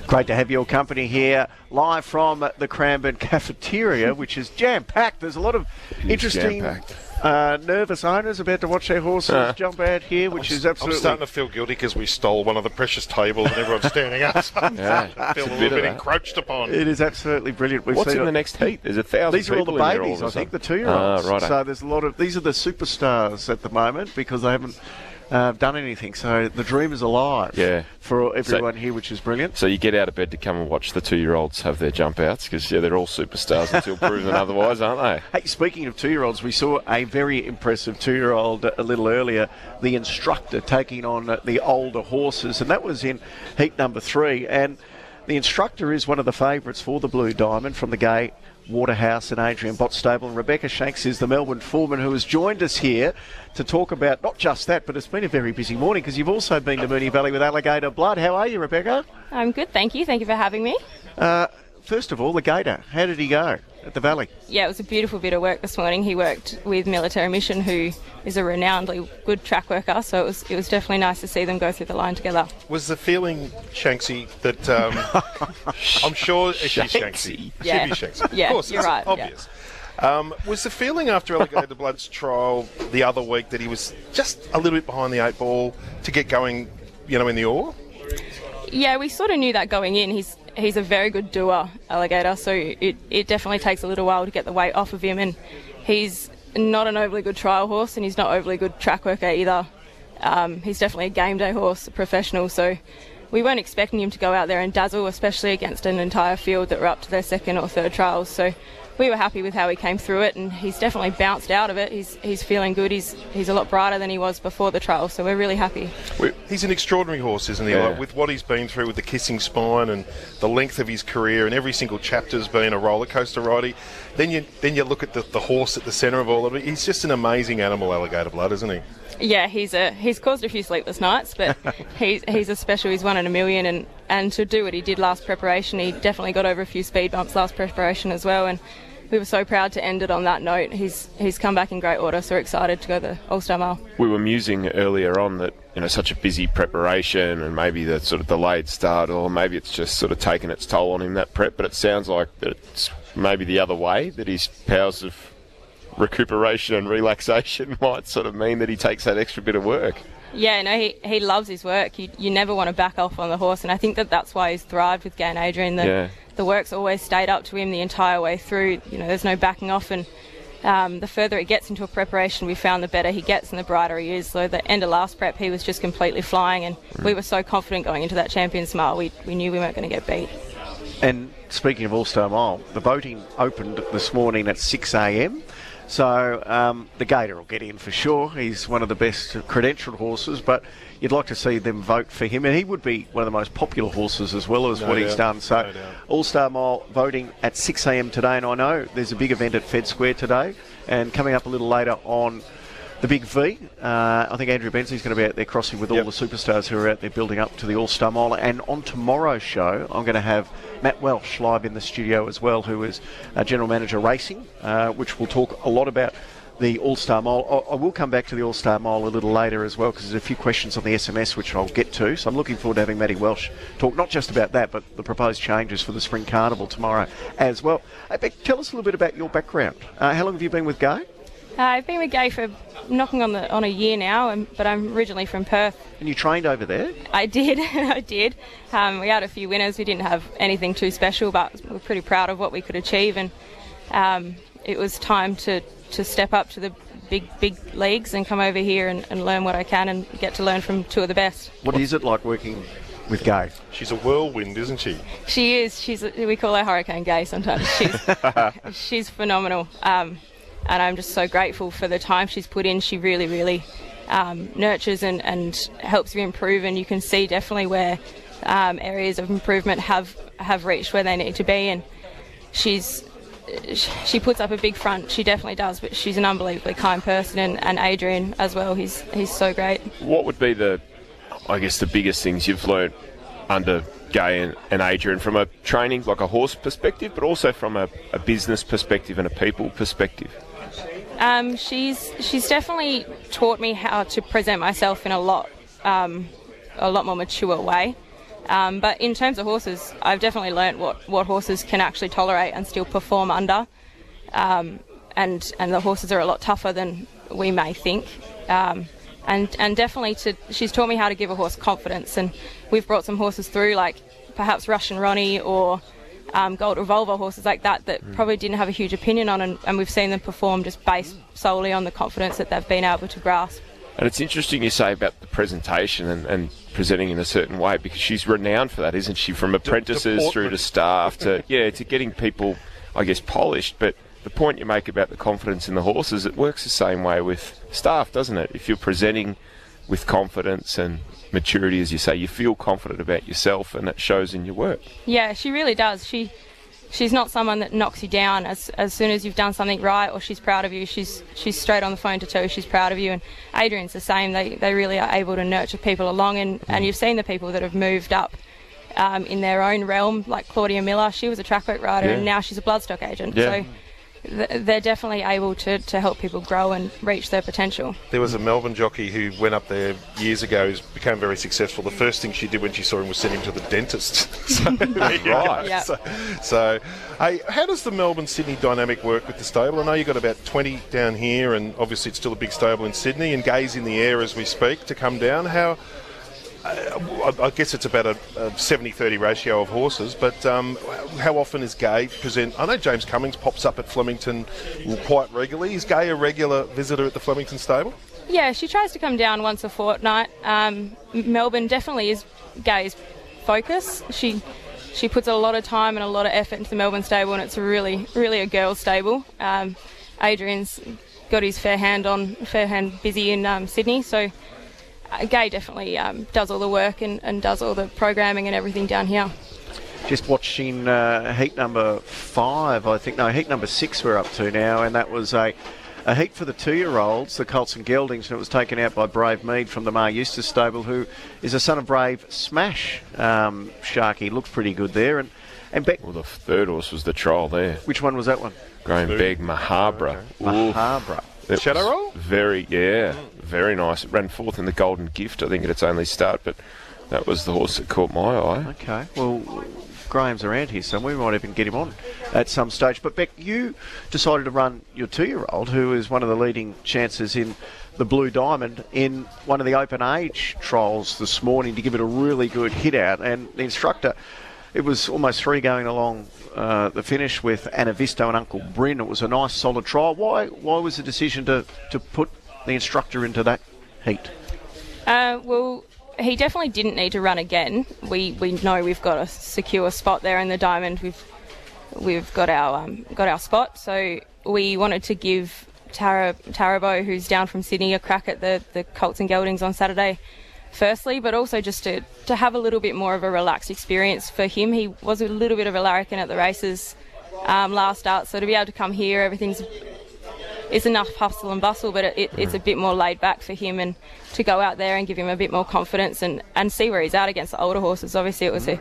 Great to have your company here, live from the Cranbourne Cafeteria, which is jam packed. There's a lot of interesting, jam-packed. Uh, nervous owners about to watch their horses Uh, jump out here, which is absolutely. I'm absolutely. starting to feel guilty because we stole one of the precious tables and everyone's standing up. Yeah, I feel it's a a little bit bit, encroached upon. It is absolutely brilliant. We've What's seen in it- the next heat? There's a thousand These are all the people in there babies, all I think, the two-year-olds. Ah, right. So there's a lot of these are the superstars at the moment because they haven't uh, done anything. So the dream is alive. Yeah. For everyone here, which is brilliant. So you get out of bed to come and watch the two-year-olds have their jump outs because yeah, they're all superstars until proven otherwise, aren't they? Hey, speaking of two-year-olds, we saw a very impressive two-year-old a little earlier. The instructor taking on the older horses, and that was in heat number three. And the instructor is one of the favourites for the Blue Diamond from the Gai Waterhouse and Adrian Bott stable. And Rebecca Shanks is the Melbourne foreman who has joined us here to talk about not just that, but it's been a very busy morning because you've also been to Moonee Valley with Alligator Blood. How are you, Rebecca? I'm good, thank you. Thank you for having me. Uh, first of all, the Gator. How did he go at the Valley? Yeah, it was a beautiful bit of work this morning. He worked with Military Mission, who is a renownedly good track worker, so it was it was definitely nice to see them go through the line together. Was the feeling, Shanksy, that um, I'm sure she's Shanksy. Yeah. She'd be Shanksy. Yeah, of course, you're it's right, yeah. Obvious. Um, was the feeling after Alligator Blood's trial the other week that he was just a little bit behind the eight ball to get going, you know, in the Orr? Yeah, we sort of knew that going in. He's he's a very good doer, Alligator, so it, it definitely takes a little while to get the weight off of him, and he's not an overly good trial horse, and he's not overly good track worker either. Um, he's definitely a game day horse, a professional, so we weren't expecting him to go out there and dazzle, especially against an entire field that were up to their second or third trials. So we were happy with how he came through it, and he's definitely bounced out of it. He's he's feeling good. He's he's a lot brighter than he was before the trial, so we're really happy. He's an extraordinary horse, isn't he? Yeah. Like, with what he's been through with the kissing spine and the length of his career, and every single chapter's been a roller coaster ride. Then you then you look at the, the horse at the centre of all of it. He's just an amazing animal, Alligator Blood, isn't he? Yeah, he's a he's caused a few sleepless nights, but he's he's a special. He's one in a million, and and to do what he did last preparation, he definitely got over a few speed bumps last preparation as well, and. We were so proud to end it on that note. He's he's come back in great order, so we're excited to go the All Star Mile. We were musing earlier on that you know such a busy preparation and maybe the sort of delayed start, or maybe it's just sort of taken its toll on him that prep. But it sounds like that it's maybe the other way that his powers of recuperation and relaxation might sort of mean that he takes that extra bit of work. Yeah, no, he, he loves his work. You, you never want to back off on the horse, and I think that that's why he's thrived with Gain Adrian. The, Yeah. the work's always stayed up to him the entire way through. You know, there's no backing off, and um, the further it gets into a preparation, we found the better he gets and the brighter he is. So the end of last prep, he was just completely flying, and we were so confident going into that Champions Mile. We, we knew we weren't going to get beat. And speaking of All Star Mile, the voting opened this morning at 6 a.m. So um, the Gator will get in for sure. He's one of the best credentialed horses, but you'd like to see them vote for him, and he would be one of the most popular horses as well as No what he's done. So no. All Star Mile voting at 6 a.m. today, and I know there's a big event at Fed Square today, and coming up a little later on. The big V. Uh, I think Andrew Benson's going to be out there crossing with all Yep. the superstars who are out there building up to the All Star Mile. And on tomorrow's show, I'm going to have Matt Welsh live in the studio as well, who is uh, General Manager Racing, uh, which we'll talk a lot about the All Star Mile. I, I will come back to the All Star Mile a little later as well because there's a few questions on the SMS which I'll get to. So I'm looking forward to having Matty Welsh talk not just about that but the proposed changes for the Spring Carnival tomorrow as well. Hey, Beck, tell us a little bit about your background. Uh, how long have you been with Gai? Uh, I've been with Gai for knocking on the on a year now, and, but I'm originally from Perth. And you trained over there? I did, I did. Um, we had a few winners. We didn't have anything too special, but we're pretty proud of what we could achieve, and um, it was time to, to step up to the big big leagues and come over here and, and learn what I can and get to learn from two of the best. What is it like working with Gai? She's a whirlwind, isn't she? She is. She's. We call her Hurricane Gai sometimes. She's she's phenomenal. Um, and I'm just so grateful for the time she's put in. She really, really um, nurtures and, and helps you improve, and you can see definitely where um, areas of improvement have have reached where they need to be. And she's she puts up a big front. She definitely does, but she's an unbelievably kind person, and, and Adrian as well. He's he's so great. What would be the, I guess, the biggest things you've learned under Gai and, and Adrian from a training, like a horse perspective, but also from a, a business perspective and a people perspective? Um, she's she's definitely taught me how to present myself in a lot um, a lot more mature way. Um, but in terms of horses, I've definitely learnt what, what horses can actually tolerate and still perform under. Um, and and the horses are a lot tougher than we may think. Um, and and definitely to she's taught me how to give a horse confidence. And we've brought some horses through like perhaps Russian Ronnie or um, Gold Revolver horses like that that mm. probably didn't have a huge opinion on, and, and we've seen them perform just based solely on the confidence that they've been able to grasp. And it's interesting you say about the presentation and, and, presenting in a certain way because she's renowned for that, isn't she? From apprentices through to staff to yeah to getting people, I guess, polished. But the point you make about the confidence in the horses, it works the same way with staff, doesn't it? If you're presenting with confidence and maturity, as you say, you feel confident about yourself, and it shows in your work. Yeah, she really does. She she's not someone that knocks you down as, as soon as you've done something right or she's proud of you. She's she's straight on the phone to tell you she's proud of you. And Adrian's the same. They they really are able to nurture people along. And, mm. and you've seen the people that have moved up. Um, in their own realm, like Claudia Miller, she was a track work rider yeah. and now she's a bloodstock agent. Yeah. So they're definitely able to, to help people grow and reach their potential. There was a Melbourne jockey who went up there years ago who's became very successful. The first thing she did when she saw him was send him to the dentist. so, right. Yep. So, so hey, how does the Melbourne Sydney dynamic work with the stable? I know you've got about 20 down here, and obviously it's still a big stable in Sydney, and Gai's in the air as we speak to come down. How I guess it's about a, 70 30 ratio of horses, but um, how often is Gai present? I know James Cummings pops up at Flemington quite regularly. Is Gai a regular visitor at the Flemington stable? Yeah, she tries to come down once a fortnight. Um, Melbourne definitely is Gai's focus. She she puts a lot of time and a lot of effort into the Melbourne stable, and it's really really a girls' stable. Um, Adrian's got his fair hand on fair hand busy in um, Sydney, so Gai definitely um, does all the work and, and, does all the programming and everything down here. Just watching uh, heat number five, I think. No, heat number six we're up to now, and that was a, a heat for the two-year-olds, the Colts and Geldings, and it was taken out by Brave Mead from the Maher Eustace stable, who is a son of Brave Smash. Um, Sharky looked pretty good there, and and Beck. Well, the third horse was the trial there. Which one was that one? Graham Begg Mahabra. Okay. Mahabra. Shadow roll? Very, yeah, very nice. It ran fourth in the Golden Gift, I think, at its only start, but that was the horse that caught my eye. Okay, well, Graham's around here somewhere. We might even get him on at some stage. But Beck, you decided to run your two-year-old, who is one of the leading chances in the Blue Diamond, in one of the open age trials this morning to give it a really good hit out. And the instructor, it was almost three going along uh, the finish with Anavisto and Uncle Bryn. It was a nice, solid trial. Why? Why was the decision to, to put the instructor into that heat? Uh, well, he definitely didn't need to run again. We we know we've got a secure spot there in the diamond. We've we've got our um, got our spot. So we wanted to give Tara Tarabo, who's down from Sydney, a crack at the the Colts and Geldings on Saturday firstly, but also just to, to have a little bit more of a relaxed experience for him. He was a little bit of a larrikin at the races um, last start, so to be able to come here, everything's it's enough hustle and bustle, but it, it, it's a bit more laid back for him and to go out there and give him a bit more confidence and, and see where he's at against the older horses. Obviously, it was a,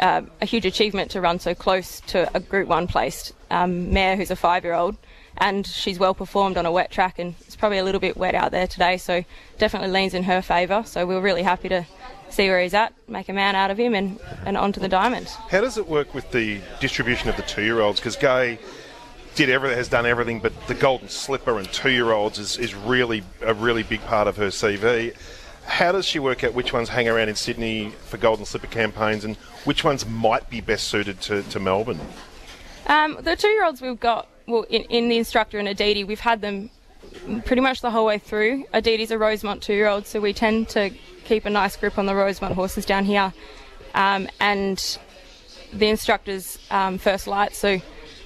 uh, a huge achievement to run so close to a Group 1 placed um, mare who's a five year old and she's well performed on a wet track, and it's probably a little bit wet out there today, so definitely leans in her favour. So we're really happy to see where he's at, make a man out of him, and, and onto the diamond. How does it work with the distribution of the two-year-olds? Because Gai did everything, has done everything, but the Golden Slipper and two-year-olds is, is really a really big part of her CV. How does she work out which ones hang around in Sydney for Golden Slipper campaigns and which ones might be best suited to, to Melbourne? Um, the two-year-olds we've got, well, in, in the instructor and Aditi, we've had them pretty much the whole way through. Aditi's a Rosemont two-year-old, so we tend to keep a nice grip on the Rosemont horses down here, um, and the instructor's um, first light. So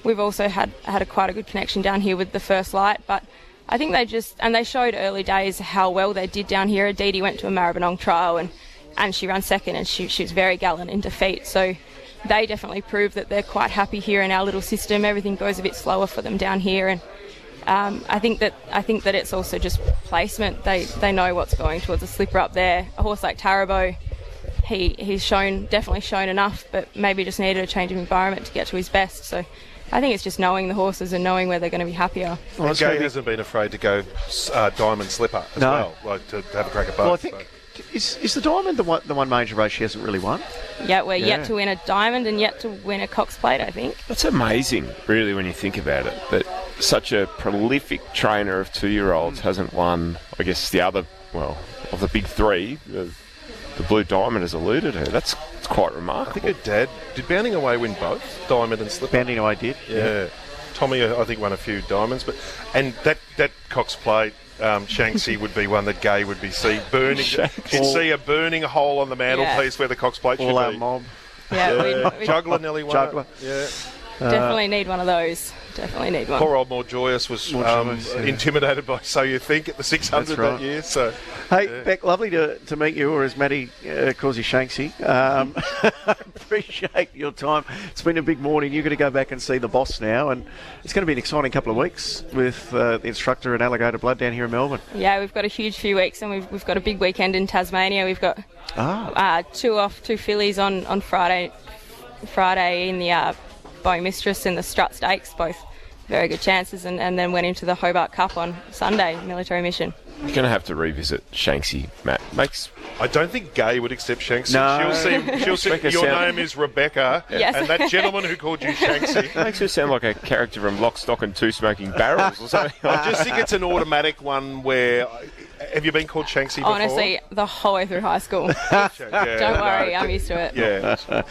we've also had had a quite a good connection down here with the first light, but. I think they just and they showed early days how well they did down here. Aditi went to a Maribyrnong trial and and she ran second and she, she was very gallant in defeat. So they definitely proved that they're quite happy here in our little system. Everything goes a bit slower for them down here, and um, I think that I think that it's also just placement. They they know what's going towards a slipper up there. A horse like Tarabo, he he's shown definitely shown enough, but maybe just needed a change of environment to get to his best. So. I think it's just knowing the horses and knowing where they're going to be happier. Well, Gai hasn't been afraid to go uh, diamond slipper as No. well, like to, to have a crack at both. Well, I think is, is the diamond the one the one major race she hasn't really won? Yeah, we're Yeah. yet to win a diamond and yet to win a Cox Plate, I think. That's amazing, really, when you think about it. That such a prolific trainer of two-year-olds hasn't won. I guess the other, well, of the big three, the, the Blue Diamond has eluded her. That's, that's quite I remarkable. think her dad did Bounding Away win both diamond and slipper. Bounding Away did. Yeah. Tommy, I think, won a few diamonds, but and that that Cox plate. Um, Shanksy would be one that Gai would be see burning. Shanksy. You'd see a burning hole on the mantelpiece where the Cox plate should All our be. mob. Yeah, Yeah. we, we Juggler nearly won. Juggler. It. Yeah. definitely need one of those. Definitely need one. Poor old More Joyous was More um, Joyous, yeah. intimidated by So You Think at the 600 That's right. that year. So Hey, Beck, lovely to, to meet you, or as Maddie uh, calls you, Shanksy. Um, appreciate your time. It's been a big morning. You're going to go back and see the boss now, and it's going to be an exciting couple of weeks with uh, the instructor and Alligator Blood down here in Melbourne. Yeah, we've got a huge few weeks, and we've, we've got a big weekend in Tasmania. We've got Ah, uh, two off, two fillies on, on Friday, Friday in the uh, Bow Mistress and the Strut Stakes, both very good chances, and, and then went into the Hobart Cup on Sunday, military mission. You're going to have to revisit Shanksy, Matt. Makes I don't think Gai would accept Shanksy. No. She'll see. She'll see. Make Your sound- name is Rebecca, Yes. and that gentleman who called you Shanksy. makes her sound like a character from Lock, Stock, and Two Smoking Barrels or something. I just think it's an automatic one where. Have you been called Shanksy before? Honestly, the whole way through high school. Yeah, Don't no, worry, I'm used to it. Yeah.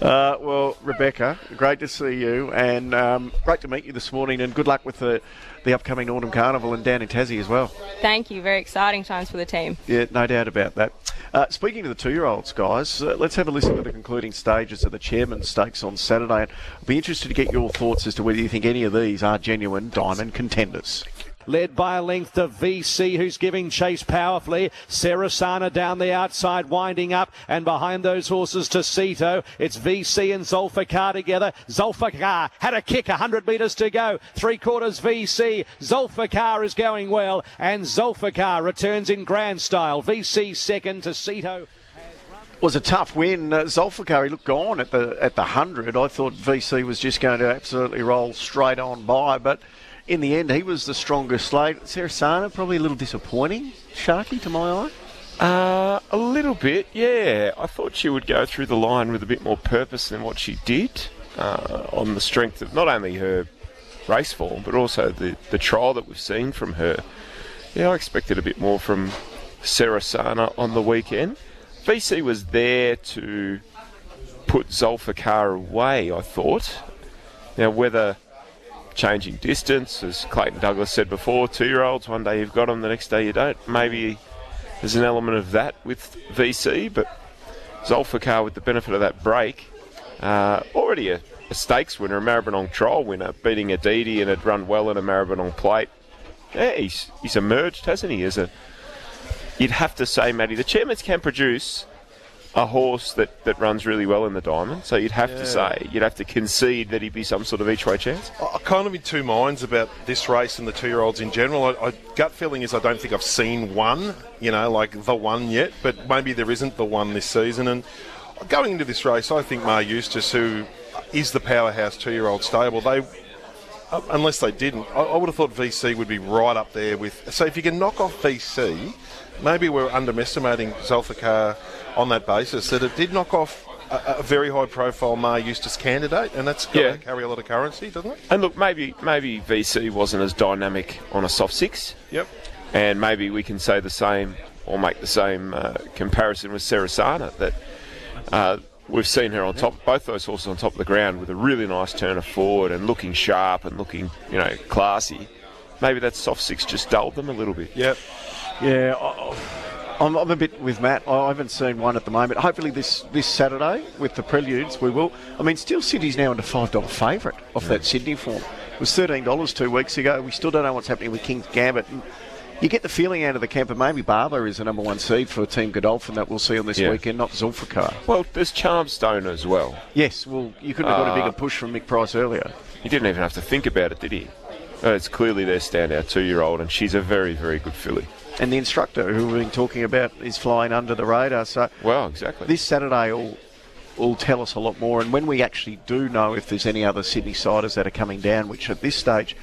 Uh, well, Rebecca, great to see you, and um, great to meet you this morning, and good luck with the, the upcoming Autumn Carnival and down in Tassie as well. Thank you. Very exciting times for the team. Yeah, no doubt about that. Uh, speaking to the two-year-olds, guys, uh, let's have a listen to the concluding stages of the Chairman's Stakes on Saturday. And I'll be interested to get your thoughts as to whether you think any of these are genuine diamond contenders. Led by a length of VC, who's giving chase powerfully. Sarasana down the outside, winding up, and behind those horses to Cito. It's VC and Zulfikar together. Zulfikar had a kick, 100 metres to go. Three quarters VC. Zulfikar is going well, and Zulfikar returns in grand style. VC second to Cito. was a tough win. Uh, Zulfikar, he looked gone at the at the hundred. I thought VC was just going to absolutely roll straight on by, but in the end, he was the strongest slate. Sarasana probably a little disappointing, Sharky, to my eye. Uh, a little bit, yeah. I thought she would go through the line with a bit more purpose than what she did, uh, on the strength of not only her race form, but also the, the trial that we've seen from her. Yeah, I expected a bit more from Sarasana on the weekend. VC was there to put Zulfikar away, I thought. Now, whether changing distance, as Clayton Douglas said before, two year olds, one day you've got them, the next day you don't. Maybe there's an element of that with VC, but Zulfikar, with the benefit of that break, uh, already a, a stakes winner, a Maribyrnong trial winner, beating Aditi and had run well in a Maribyrnong plate. Yeah, he's, he's emerged, hasn't he? As a, you'd have to say, Matty, the chairmans can produce a horse that, that runs really well in the diamond. So you'd have Yeah. to say, you'd have to concede that he'd be some sort of each way chance. I- I'm kind of in two minds about this race and the two-year-olds in general. I, I, gut feeling is I don't think I've seen one, you know, like the one yet, but maybe there isn't the one this season. And going into this race, I think Maher Eustace, who is the powerhouse two-year-old stable, they uh, unless they didn't, I, I would have thought VC would be right up there with. So if you can knock off VC, maybe we're underestimating Zulfikar on that basis. That it did knock off a, a very high profile Maher Eustace candidate, and that's got Yeah. to carry a lot of currency, doesn't it? And look, maybe maybe VC wasn't as dynamic on a soft six, Yep. and maybe we can say the same or make the same uh, comparison with Sarasana that uh, we've seen her on top, both those horses on top of the ground with a really nice turn of forward and looking sharp and looking you know classy. Maybe that soft six just dulled them a little bit. Yep. Yeah, I- I'm, I'm a bit with Matt. I haven't seen one at the moment. Hopefully this this Saturday with the preludes we will. I mean, still Sydney's now into five dollar favourite off that Sydney form. It was thirteen dollars two weeks ago. We still don't know what's happening with King's Gambit. And you get the feeling out of the camp that maybe Barber is the number one seed for Team Godolphin that we'll see on this Yeah. weekend, not Zulfikar. Well, there's Charmstone as well. Yes, well, you couldn't have got a Uh, bigger push from Mick Price earlier. He didn't even have to think about it, did he? Uh, it's clearly their standout two-year-old, and she's a very, very good filly. And the instructor who we've been talking about is flying under the radar. So Well, exactly. this Saturday will will tell us a lot more. And when we actually do know if there's any other Sydney siders that are coming down, which at this stage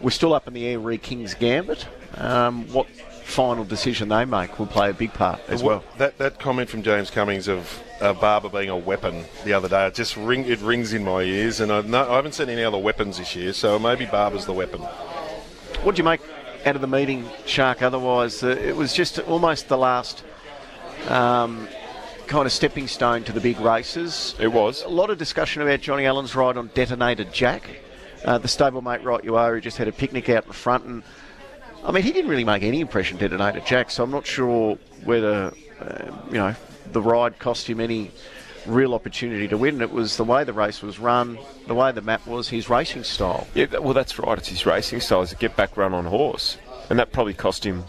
we're still up in the air. Re King's Gambit. Um, what final decision they make will play a big part as well. That that comment from James Cummings of uh, Barber being a weapon the other day, it just ring it rings in my ears, and I, no, I haven't seen any other weapons this year, so maybe Barber's the weapon. What do you make out of the meeting, Shark? Otherwise, uh, it was just almost the last um, kind of stepping stone to the big races. It was. A lot of discussion about Johnny Allen's ride on Detonator Jack. Uh, the stablemate, right you are, who just had a picnic out in front. And I mean, he didn't really make any impression, Detonator Jack, so I'm not sure whether, uh, you know, the ride cost him any real opportunity to win. It was the way the race was run, the way the map was, his racing style. Yeah, well, that's right. It's his racing style. It's a get back run on horse, and that probably cost him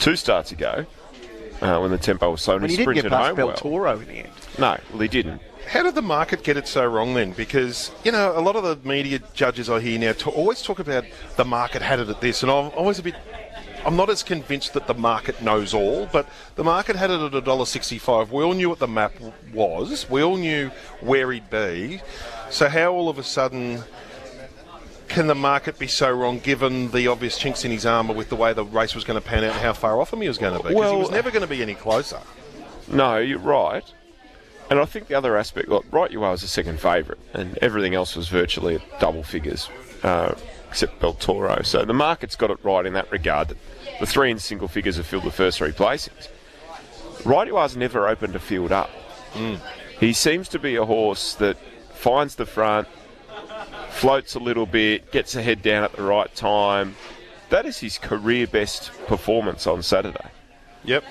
two starts ago uh, when the tempo was so. When and he he didn't get sprinted past home well. In the end. No, well, he didn't. How did the market get it so wrong then? Because you know a lot of the media judges I hear now ta- always talk about the market had it at this, and I'm always a bit. I'm not as convinced that the market knows all, but the market had it at a dollar sixty-five. We all knew what the map was. We all knew where he'd be. So how all of a sudden can the market be so wrong, given the obvious chinks in his armour with the way the race was going to pan out and how far off him he was going to be? Because he was never going to be any closer. No, you're right. And I think the other aspect, look, right, you are was a second favourite, and everything else was virtually at double figures, uh, except Beltoro. So the market's got it right in that regard. That the three in single figures have filled the first three placings. Right, you are's never opened a field up. Hmm. He seems to be a horse that finds the front, floats a little bit, gets a head down at the right time. That is his career best performance on Saturday. Yep.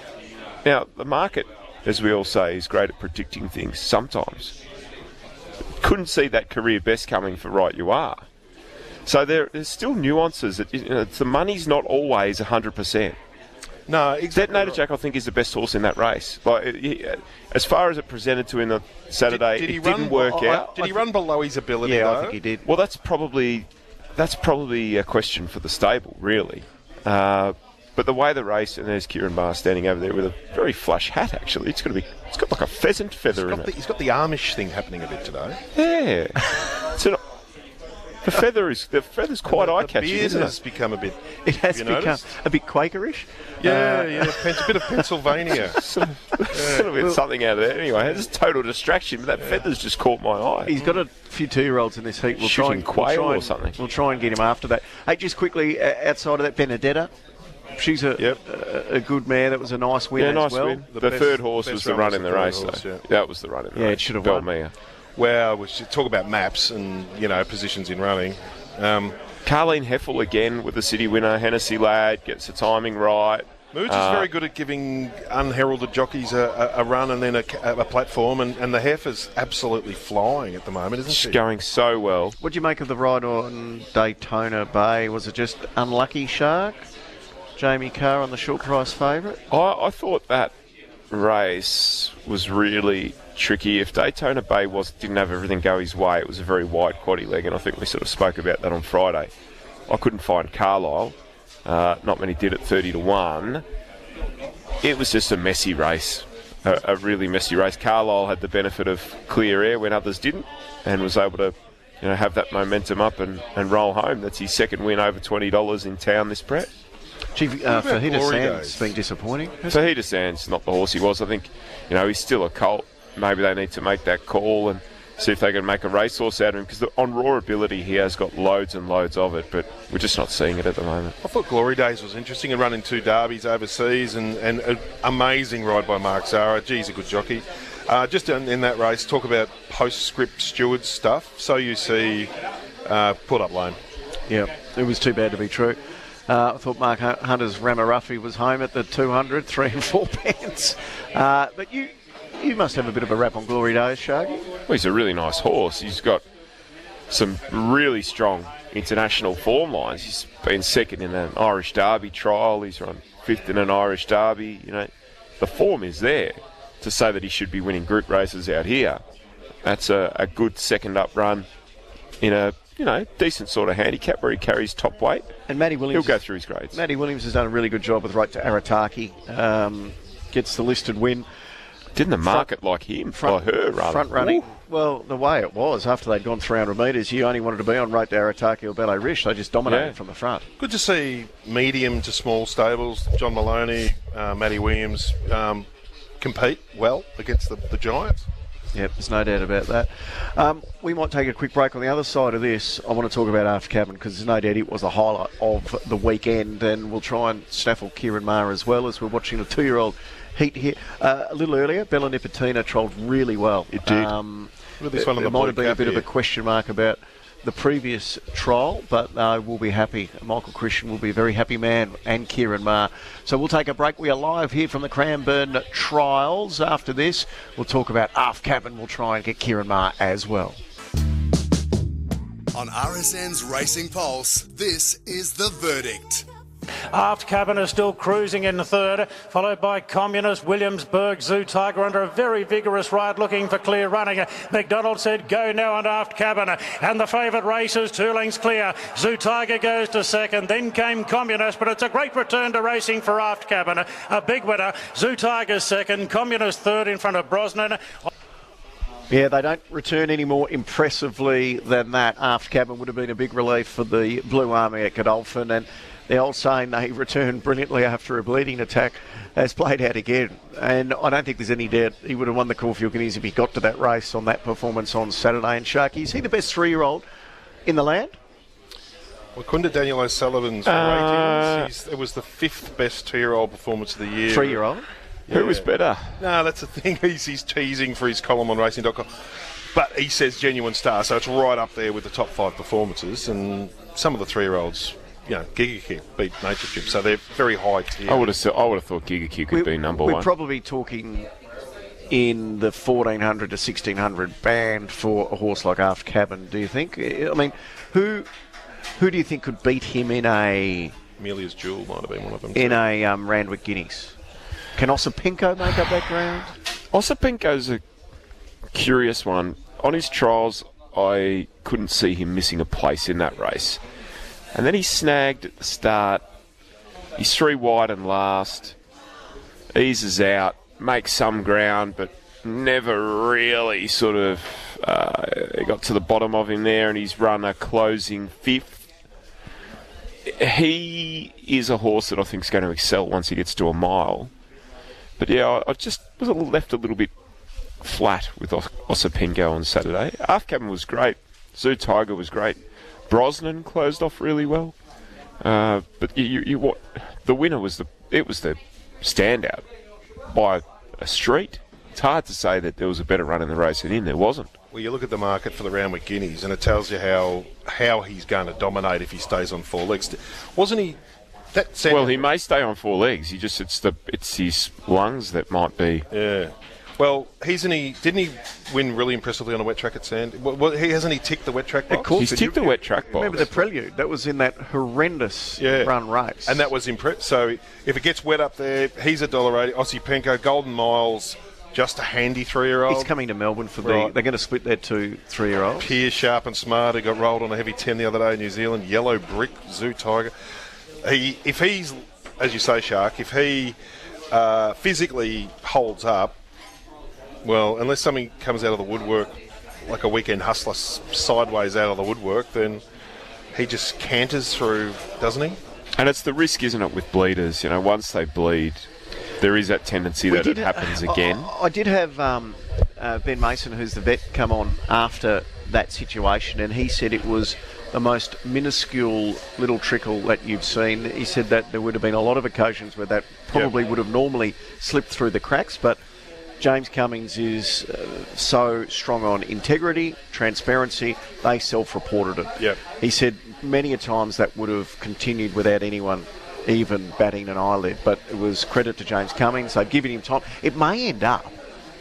Now, the market, as we all say, is great at predicting things sometimes. Couldn't see that career best coming for right you are. So there, there's still nuances. That, you know, the money's not always 100%. No, exactly. Detonator Jack, I think, is the best horse in that race. Like, he- as far as it presented to him on Saturday, Did he it run- didn't work I- I- out. Did he run below his ability? Yeah, I think he did. Well, that's probably that's probably a question for the stable, really. Uh, but the way the race, and there's Ciaron Maher standing over there with a very flush hat. Actually, it's got to be. It's got like a pheasant feather He's in the, it. he's got the Amish thing happening a bit today. Yeah, it's an, the feather is the feather's quite the, eye the catching, beard isn't has it? become a bit. It has become noticed? a bit Quakerish. Yeah, Uh, yeah, Pen- a bit of Pennsylvania. Sort of get something out of there. Anyway, it's a total distraction, but that feather's just caught my eye. He's got a few two-year-olds in this heat. We'll try Shooting and quail we'll try or something. We'll try and get him after that. Hey, just quickly uh, outside of that, Benedetta. She's a, Yep. a a good mare. That was a nice win yeah, as nice well. win. The The, best- third horse was the run run in the the race, horse, though. yeah. That was the run in the Yeah, it should have won. Belmere. Wow, we should talk about maps and you know positions in running. Um, Carleen Hefel again with the city winner. Hennessy Lad gets the timing right. Moods Uh, is very good at giving unheralded jockeys a, a, a run and then a, a platform, and, and the heifer's absolutely flying at the moment, isn't she? Going so well. What do you make of the ride on Daytona Bay? Was it just unlucky, Shark? Jamie Kah on the short price favourite? I, I thought that race was really tricky. If Daytona Bay was didn't have everything go his way, it was a very wide quaddy leg, and I think we sort of spoke about that on Friday. I couldn't find Carlisle. Uh, not many did at 30 to 1. It was just a messy race, a, a really messy race. Carlisle had the benefit of clear air when others didn't, and was able to you know, have that momentum up and, and roll home. That's his second win over twenty dollars in town this prep. Gee, uh, Fajita Sands Days? been disappointing. Fajita Sands not the horse he was. I think, you know, he's still a colt. Maybe they need to make that call and see if they can make a racehorse out of him because on raw ability he has got loads and loads of it, but we're just not seeing it at the moment. I thought Glory Days was interesting and running two derbies overseas and, and an amazing ride by Mark Zahra. Gee, he's a good jockey. Uh, just in, in that race, talk about postscript steward stuff. So you see, uh, put up lane. Yeah, it was too bad to be true. Uh, I thought Mark Hun- Hunter's Ramaruffi was home at the 200, three and four pence. Uh, but you you must have a bit of a rap on Glory Days, Sharky. Well, he's a really nice horse. He's got some really strong international form lines. He's been second in an Irish Derby trial. He's run fifth in an Irish Derby. You know, the form is there to say that he should be winning group races out here. That's a, a good second up run in a you know decent sort of handicap where he carries top weight. And Matty Williams. He'll go through his grades. Matty Williams has done a really good job with right to Arataki. Um, gets the listed win. Didn't the market like him? Front, by her, rather. front running. Ooh. Well, the way it was after they'd gone 300 metres, you only wanted to be on right to Arataki or Ballet Rish. They just dominated Yeah. from the front. Good to see medium to small stables, John Maloney, uh, Matty Williams, um, compete well against the, the Giants. Yep, there's no doubt about that. Um, we might take a quick break on the other side of this. I want to talk about Aft Cabin because there's no doubt it was the highlight of the weekend, and we'll try and snaffle Ciaron Maher as well as we're watching a two-year-old heat here. Uh, a little earlier, Bella Nipotina trolled really well. It did. Um, this there one on the there might have been a cap bit of a question mark about the previous trial, but uh, we'll be happy. Michael Christian will be a very happy man, and Ciaron Maher. So we'll take a break. We are live here from the Cranbourne trials. After this, we'll talk about Aft Cabin. We'll try and get Ciaron Maher as well. On RSN's Racing Pulse, this is The Verdict. Aft Cabin is still cruising in third, followed by Communist, Williamsburg, Zoo Tiger under a very vigorous ride looking for clear running. McDonald said go now on Aft Cabin. And the favourite race is two lengths clear. Zoo Tiger goes to second, then came Communist, but it's a great return to racing for Aft Cabin. A big winner. Zoo Tiger's second, Communist third in front of Brosnan. Yeah, they don't return any more impressively than that. Aft cabin would have been a big relief for the Blue Army at Godolphin, and the old saying they return brilliantly after a bleeding attack has played out again. And I don't think there's any doubt he would have won the Caulfield Guineas if he got to that race on that performance on Saturday. And Sharky, is he the best three-year-old in the land? Well, according to Daniel O'Sullivan's Uh, ratings, it was the fifth best two-year-old performance of the year. Three-year-old. Who was better? No, that's the thing. He's, he's teasing for his column on racing.com. But he says genuine star, so it's right up there with the top five performances. And some of the three-year-olds, you know, Giga Kick beat Nature Strip, so they're very high tier. I would have. Said I would have thought Giga Kick could be number we're one. probably talking in the 1400 to 1600 band for a horse like Aft Cabin. Do you think? I mean, who who do you think could beat him in a Amelia's Jewel might have been one of them. in too. a um, Randwick Guineas? Can Osipinko make up that ground? Osipinko's a curious one. On his trials, I couldn't see him missing a place in that race. And then he snagged at the start. He's three wide and last. Eases out, makes some ground, but never really sort of uh, got to the bottom of him there, and he's run a closing fifth. He is a horse that I think is going to excel once he gets to a mile. But yeah, I, I just was a left a little bit flat with Os- Osipingo on Saturday. Aft Cabin was great. Zoo Tiger was great. Brosnan closed off really well. Uh, but you, you, what? The winner was the it was the standout by a street. It's hard to say that there was a better run in the race than him. There wasn't. Well, you look at the market for the Randwick Guineas, and it tells you how how he's going to dominate if he stays on four legs. Wasn't he? That sounded, Well, he may stay on four legs. He just it's the it's his lungs that might be. Yeah. Well, he's he didn't he win really impressively on a wet track at Sand? Well, well, he hasn't he ticked the wet track box? Of course, He's did ticked you- the wet track box. Remember the prelude? That was in that horrendous Yeah. run race. And that was impressive. So if it gets wet up there, he's a dollar eighty. Aussie Penko, Golden Miles, just a handy three-year-old. He's coming to Melbourne for the. They're going to split their two three-year-olds. Pierce, sharp and smart, who got rolled on a heavy 10 the other day in New Zealand. Yellow Brick, Zoo Tiger. He, if he's, as you say, Shark, if he uh, physically holds up, well, unless something comes out of the woodwork like a Weekend Hussler sideways out of the woodwork, then he just canters through, doesn't he? And it's the risk, isn't it, with bleeders? You know, once they bleed, there is that tendency We that it happens again. I, I did have um, uh, Ben Mason, who's the vet, come on after that situation, and he said it was the most minuscule little trickle that you've seen. He said that there would have been a lot of occasions where that probably would have normally slipped through the cracks, but James Cummings is uh, so strong on integrity, transparency. They self-reported it. Yep. He said many a times that would have continued without anyone even batting an eyelid. But it was credit to James Cummings. They've given him time. It may end up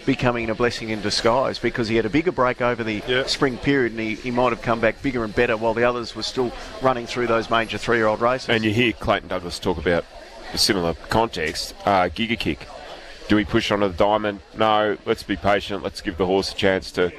becoming a blessing in disguise because he had a bigger break over the spring period and he, he might have come back bigger and better while the others were still running through those major three-year-old races. And you hear Clayton Douglas talk about a similar context, uh, Giga Kick. Do we push onto the diamond? No, let's be patient. Let's give the horse a chance to,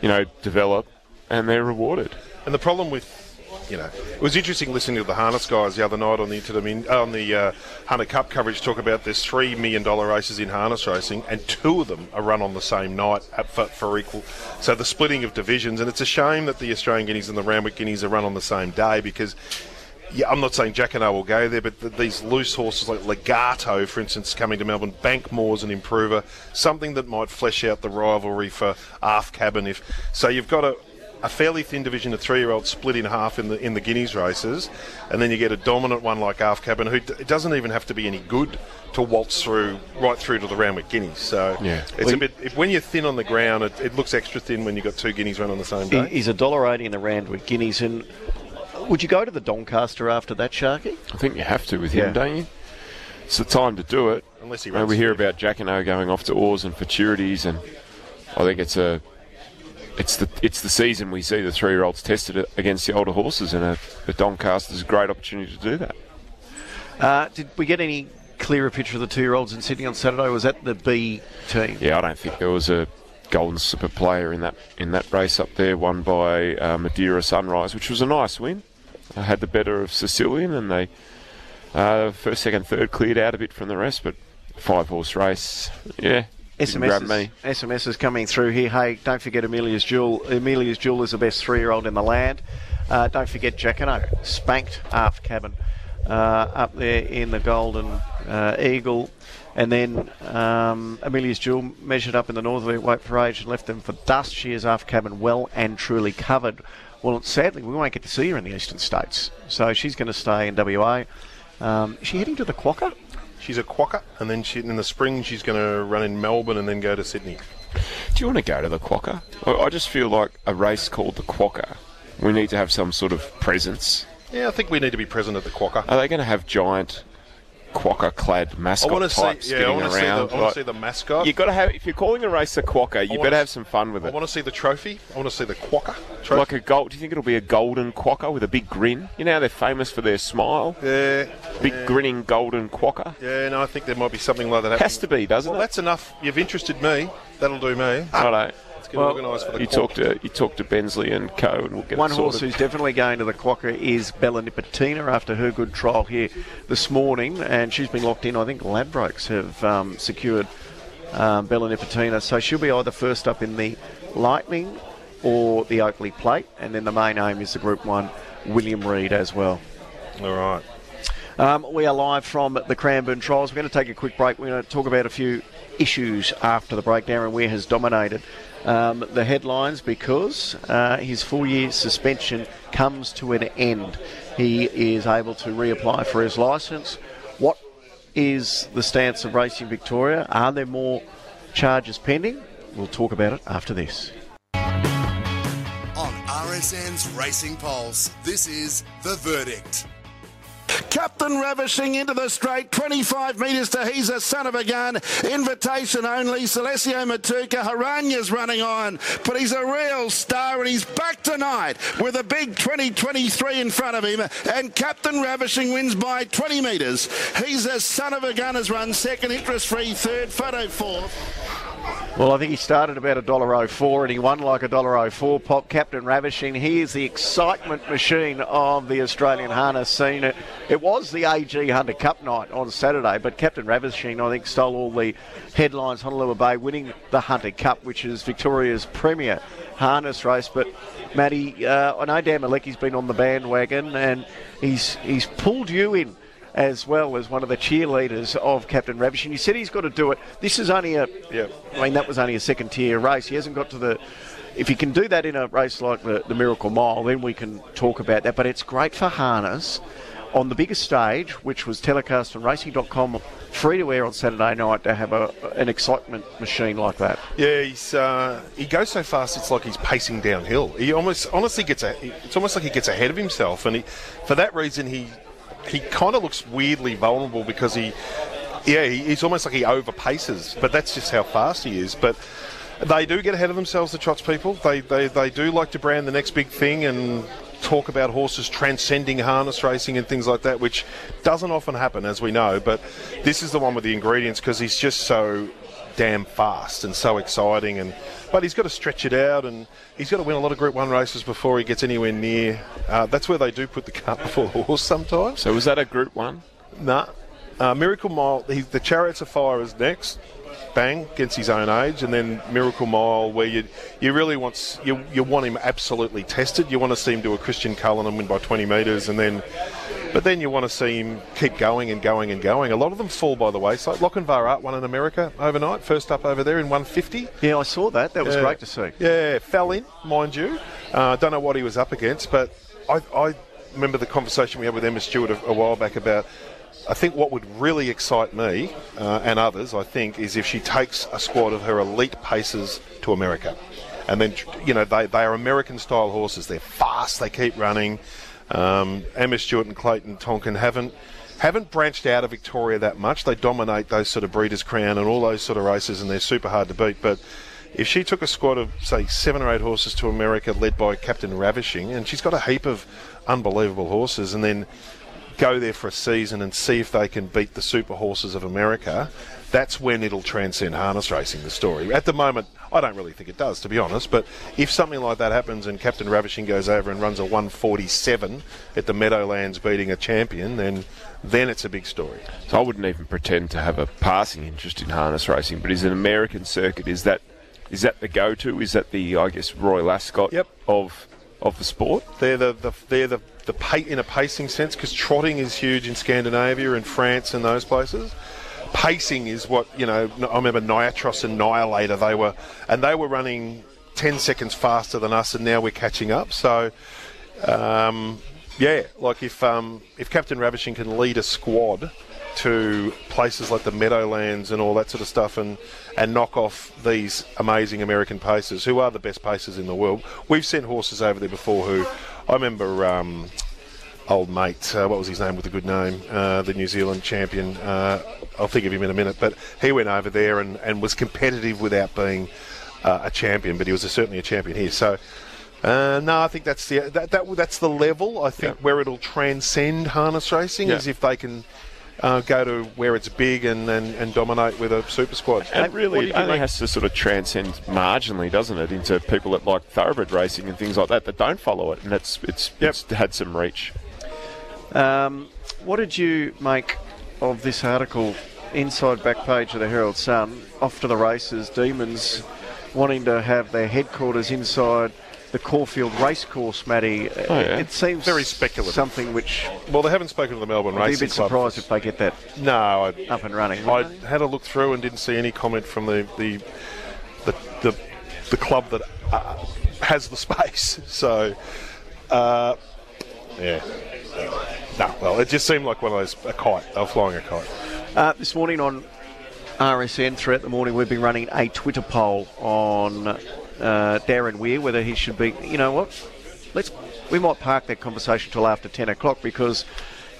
you know, develop, and they're rewarded. And the problem with, you know, it was interesting listening to the harness guys the other night on the Interdomin- on the uh, Hunter Cup coverage talk about there's three million dollar races in harness racing, and two of them are run on the same night at, for, for equal. So the splitting of divisions, and it's a shame that the Australian Guineas and the Randwick Guineas are run on the same day because. Yeah, I'm not saying Jacquinot will go there, but th- these loose horses like Legato, for instance, coming to Melbourne, Bankmore's an improver, something that might flesh out the rivalry for Aft Cabin. If so, you've got a, a fairly thin division of three-year-olds split in half in the in the Guineas races, and then you get a dominant one like Aft Cabin, who d- doesn't even have to be any good to waltz through right through to the Randwick Guineas. So Yeah. it's a bit if, when you're thin on the ground, it, it looks extra thin when you've got two Guineas run on the same He- day. He's a dollar eighty in the Randwick Guineas, and would you go to the Doncaster after that, Sharky? I think you have to with Yeah. him, don't you? It's the time to do it. Unless he You know, runs we hear about Jacquinot going off to Oars and Futurities, and I think it's a it's the it's the season we see the three year olds tested against the older horses, and a, a Doncaster's a great opportunity to do that. Uh, did we get any clearer picture of the two-year-olds in Sydney on Saturday? Was that the B team? Yeah, I don't think there was a golden slipper player in that in that race up there, won by uh, Madeira Sunrise, which was a nice win. I had the better of Sicilian, and they uh, first, second, third cleared out a bit from the rest, but five horse race, yeah. Grab me. SMS, SMS is coming through here. Hey, don't forget Amelia's Jewel. Amelia's Jewel is the best three-year-old in the land. Uh, don't forget Jacquinot, spanked aft cabin uh, up there in the Golden uh, Eagle. And then um, Amelia's Jewel measured up in the northerly weight for age and left them for dust. She is aft cabin well and truly covered. Well, sadly, we won't get to see her in the eastern states. So she's going to stay in WA. Um, is she heading to the Quokka? She's a quokka, and then she, in the spring she's going to run in Melbourne and then go to Sydney. Do you want to go to the Quokka? I, I just feel like a race called the Quokka. We need to have some sort of presence. Yeah, I think we need to be present at the quokka. Are they going to have giant quokka-clad mascot I want to types see. Yeah, I getting to the. around? I want Like, to see the mascot. You've got to have. If you're calling a race a Quokka, you better have some fun with it. I want to see the trophy. I want to see the quokka trophy. Like a gold. Do you think it'll be a golden quokka with a big grin? You know how they're famous for their smile. yeah, Big yeah. grinning golden quokka. Yeah, no, I think there might be something like that. happening. Has to be, doesn't well, it? that's enough. You've interested me. That'll do me. Righto. Let's get organised for the You quokka. talk to you talk to Bensley and Co. and we'll get One it horse who's definitely going to the Quokka is Bella Nipotina after her good trial here this morning, and she's been locked in. I think Ladbrokes have um, secured um, Bella Nipotina, so she'll be either first up in the Lightning or the Oakleigh Plate, and then the main aim is the Group One William Reid as well. All right. Um, we are live from the Cranbourne Trials. We're going to take a quick break. We're going to talk about a few issues after the break. Darren Weir has dominated um, the headlines because uh, his four year suspension comes to an end. He is able to reapply for his licence. What is the stance of Racing Victoria? Are there more charges pending? We'll talk about it after this. On RSN's Racing Pulse, this is The Verdict. Captain Ravishing into the straight, 25 metres to He's a Son of a Gun. Invitation only. Celestio Matuka. Haranya's running on, but he's a real star and he's back tonight with a big 2023 in front of him. And Captain Ravishing wins by 20 metres. He's a Son of a Gun has run second, interest free third, photo fourth. Well, I think he started about a dollar oh four and he won like a dollar oh four. Pop Captain Ravishing. He is the excitement machine of the Australian harness scene. It, was the AG Hunter Cup night on Saturday, but Captain Ravishing, I think, stole all the headlines. Honolulu Bay winning the Hunter Cup, which is Victoria's premier harness race. But Matty, uh, I know Dan Malecki's been on the bandwagon and he's he's pulled you in as well as one of the cheerleaders of Captain Ravish. And you said he's got to do it. This is only a, yeah. I mean, that was only a second tier race. He hasn't got to the. If he can do that in a race like the, the Miracle Mile, then we can talk about that. But it's great for harness on the biggest stage, which was telecast on racing.com, free to air on Saturday night, to have a, an excitement machine like that. Yeah, he's uh, he goes so fast. It's like he's pacing downhill. He almost honestly gets a. It's almost like he gets ahead of himself, and he, for that reason, he he kind of looks weirdly vulnerable because he, yeah, he, he's almost like he overpaces. But that's just how fast he is. But they do get ahead of themselves, the trots people. They, they, they do like to brand the next big thing and talk about horses transcending harness racing and things like that, which doesn't often happen, as we know. But this is the one with the ingredients because he's just so damn fast and so exciting. And but he's got to stretch it out and he's got to win a lot of Group One races before he gets anywhere near. Uh, that's where they do put the cart before the horse sometimes. So was that a Group One? Nah. Uh, Miracle Mile, he, the Chariots of Fire is next. Bang against his own age, and then Miracle Mile, where you you really want you you want him absolutely tested. You want to see him do a Christian Cullen and win by 20 metres, and then but then you want to see him keep going and going and going. A lot of them fall by the wayside. Lochinvar Art won in America overnight, first up over there in 150. Yeah, I saw that. That was Yeah. great to see. Yeah, fell in, mind you. I uh, don't know what he was up against, but I, I remember the conversation we had with Emma Stewart a, a while back about. I think what would really excite me uh, and others, I think, is if she takes a squad of her elite pacers to America. And then, you know, they, they are American style horses. They're fast, they keep running. Um, Emma Stewart and Clayton Tonkin haven't haven't branched out of Victoria that much. They dominate those sort of Breeders' Crown and all those sort of races, and they're super hard to beat. But if she took a squad of say seven or eight horses to America, led by Captain Ravishing, and she's got a heap of unbelievable horses, and then go there for a season and see if they can beat the super horses of America, that's when it'll transcend harness racing, the story. At the moment, I don't really think it does, to be honest, but if something like that happens and Captain Ravishing goes over and runs a 147 at the Meadowlands beating a champion, then then it's a big story. So I wouldn't even pretend to have a passing interest in harness racing, but is an American circuit is that is that the go-to? Is that the I guess royal ascot of of the sport? They're the, the they're the, the in a pacing sense because trotting is huge in Scandinavia and France and those places. Pacing is what you know. I remember Niatross and Nihilator. They were and they were running ten seconds faster than us, and now we're catching up. So. Um, yeah, like if um, if Captain Ravishing can lead a squad to places like the Meadowlands and all that sort of stuff, and and knock off these amazing American pacers, who are the best pacers in the world. We've sent horses over there before. Who I remember. Um, Old mate, uh, what was his name with a good name? Uh, the New Zealand champion. Uh, I'll think of him in a minute. But he went over there and, and was competitive without being uh, a champion, but he was a, certainly a champion here. So uh, no, I think that's the that, that that's the level. I think where it'll transcend harness racing is if they can uh, go to where it's big and, and, and dominate with a super squad. And really, it only make- has to sort of transcend marginally, doesn't it, into people that like thoroughbred racing and things like that that don't follow it, and it's it's, it's had some reach. Um, what did you make of this article, inside back page of the Herald Sun? Off to the races, Demons wanting to have their headquarters inside the Caulfield Racecourse, Matty. Uh, Oh, yeah. It seems Very speculative. Something which Well, they haven't spoken to the Melbourne I'd be a bit Club. surprised if they get that No, I, up and running. I had a look through and didn't see any comment from the the the, the, the club that uh, has the space. So, uh, yeah. No, well, it just seemed like one of those a kite. They were flying a kite. Uh, this morning on RSN, throughout the morning, we've been running a Twitter poll on uh, Darren Weir whether he should be. You know what? Let's we might park that conversation till after ten o'clock because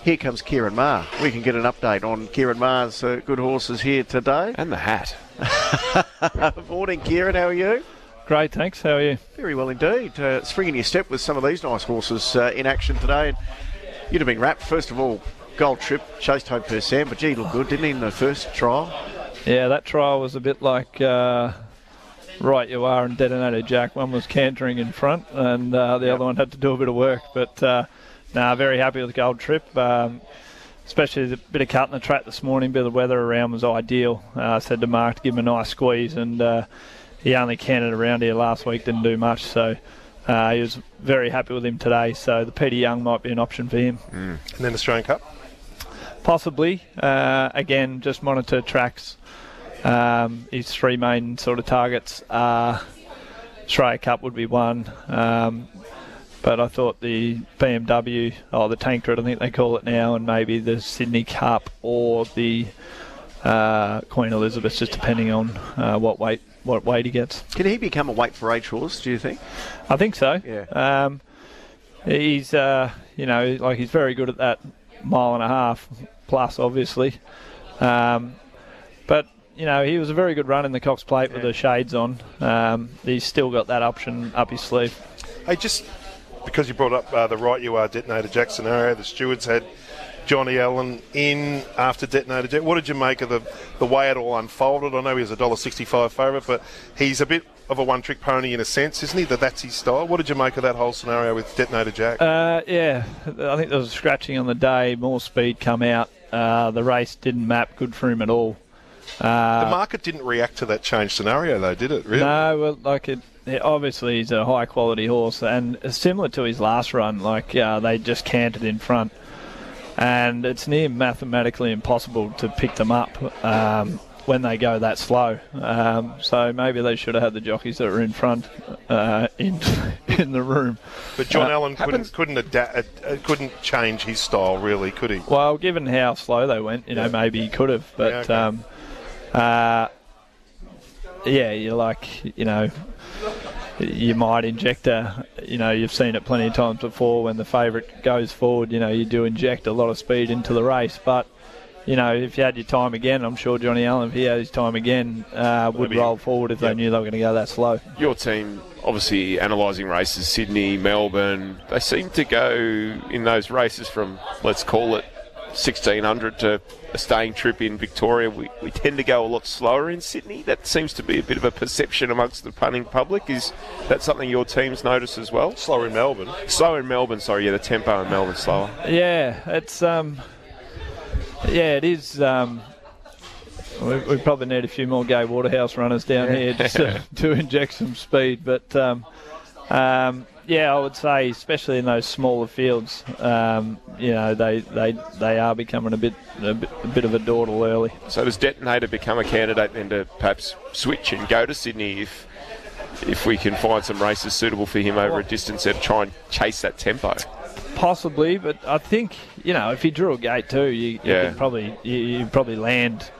here comes Ciaron Maher. We can get an update on Ciaron Maher's uh, good horses here today. And the hat. morning, Ciaron. How are you? Great, thanks. How are you? Very well indeed. Uh, springing your step with some of these nice horses uh, in action today. And you'd have been wrapped. First of all, Gold Trip chased home per Sam, but gee, he looked good, didn't he, in the first trial? Yeah, that trial was a bit like uh, right you are and Detonator Jack. One was cantering in front, and uh, the other one had to do a bit of work. But uh, nah, very happy with the gold trip. Um, especially the bit of cut in the track this morning, bit of the weather around was ideal. Uh, I said to Mark to give him a nice squeeze, and uh, he only canted around here last week, didn't do much. So uh, he was very happy with him today. So the Peter Young might be an option for him. And then Australian Cup. Possibly. Uh, again, just monitor tracks. Um, his three main sort of targets are Australia Cup would be one. Um, but I thought the BMW, or the Tancred, I think they call it now, and maybe the Sydney Cup or the uh, Queen Elizabeth, just depending on uh, what weight what weight he gets. Can he become a weight for age horse? Do you think? I think so. Yeah. Um, he's, uh, you know, like he's very good at that mile and a half plus, obviously. Um, but you know, he was a very good run in the Cox Plate with the shades on. Um, he's still got that option up his sleeve. Hey, just because you brought up uh, the right you are detonator Jack scenario, the stewards had Johnny Allen in after detonator Jack. What did you make of the the way it all unfolded? I know he was a dollar sixty five favourite, but he's a bit of a one trick pony in a sense, isn't he? That that's his style. What did you make of that whole scenario with detonator Jack? Uh, yeah, I think there was scratching on the day, more speed come out. Uh, the race didn't map good for him at all. Uh, the market didn't react to that change scenario, though, did it? Really? No, well, like it, obviously he's a high quality horse, and similar to his last run, like uh, they just canted in front, and it's near mathematically impossible to pick them up um, when they go that slow. Um, so maybe they should have had the jockeys that were in front uh, in in the room. But John Uh, Allen couldn't couldn't adapt, uh, couldn't change his style, really, could he? Well, given how slow they went, you know, maybe he could have, but Yeah, okay. um, uh, yeah, you're like, you know, you might inject a, you know, you've seen it plenty of times before when the favourite goes forward, you know, you do inject a lot of speed into the race, but. You know, if you had your time again, I'm sure Johnny Allen, if he had his time again, uh, would Maybe- roll forward if they knew they were going to go that slow. Your team, obviously analysing races, Sydney, Melbourne, they seem to go in those races from, let's call it, 1600 to a staying trip in Victoria. We, we tend to go a lot slower in Sydney. That seems to be a bit of a perception amongst the punting public. Is that something your teams notice as well? Slower in Melbourne. Slower in Melbourne, sorry. Yeah, the tempo in Melbourne slower. Yeah, it's um, yeah, it is. Um, we, we probably need a few more Gai Waterhouse runners down Yeah. here just to, to inject some speed. But um, um, yeah, I would say, especially in those smaller fields, um, you know, they, they they are becoming a bit a bit, a bit of a dawdle early. So does Detonator become a candidate then to perhaps switch and go to Sydney if if we can find some races suitable for him over a distance and try and chase that tempo? Possibly, but I think you know if he drew a gate too, you, you Yeah. could probably you, you probably land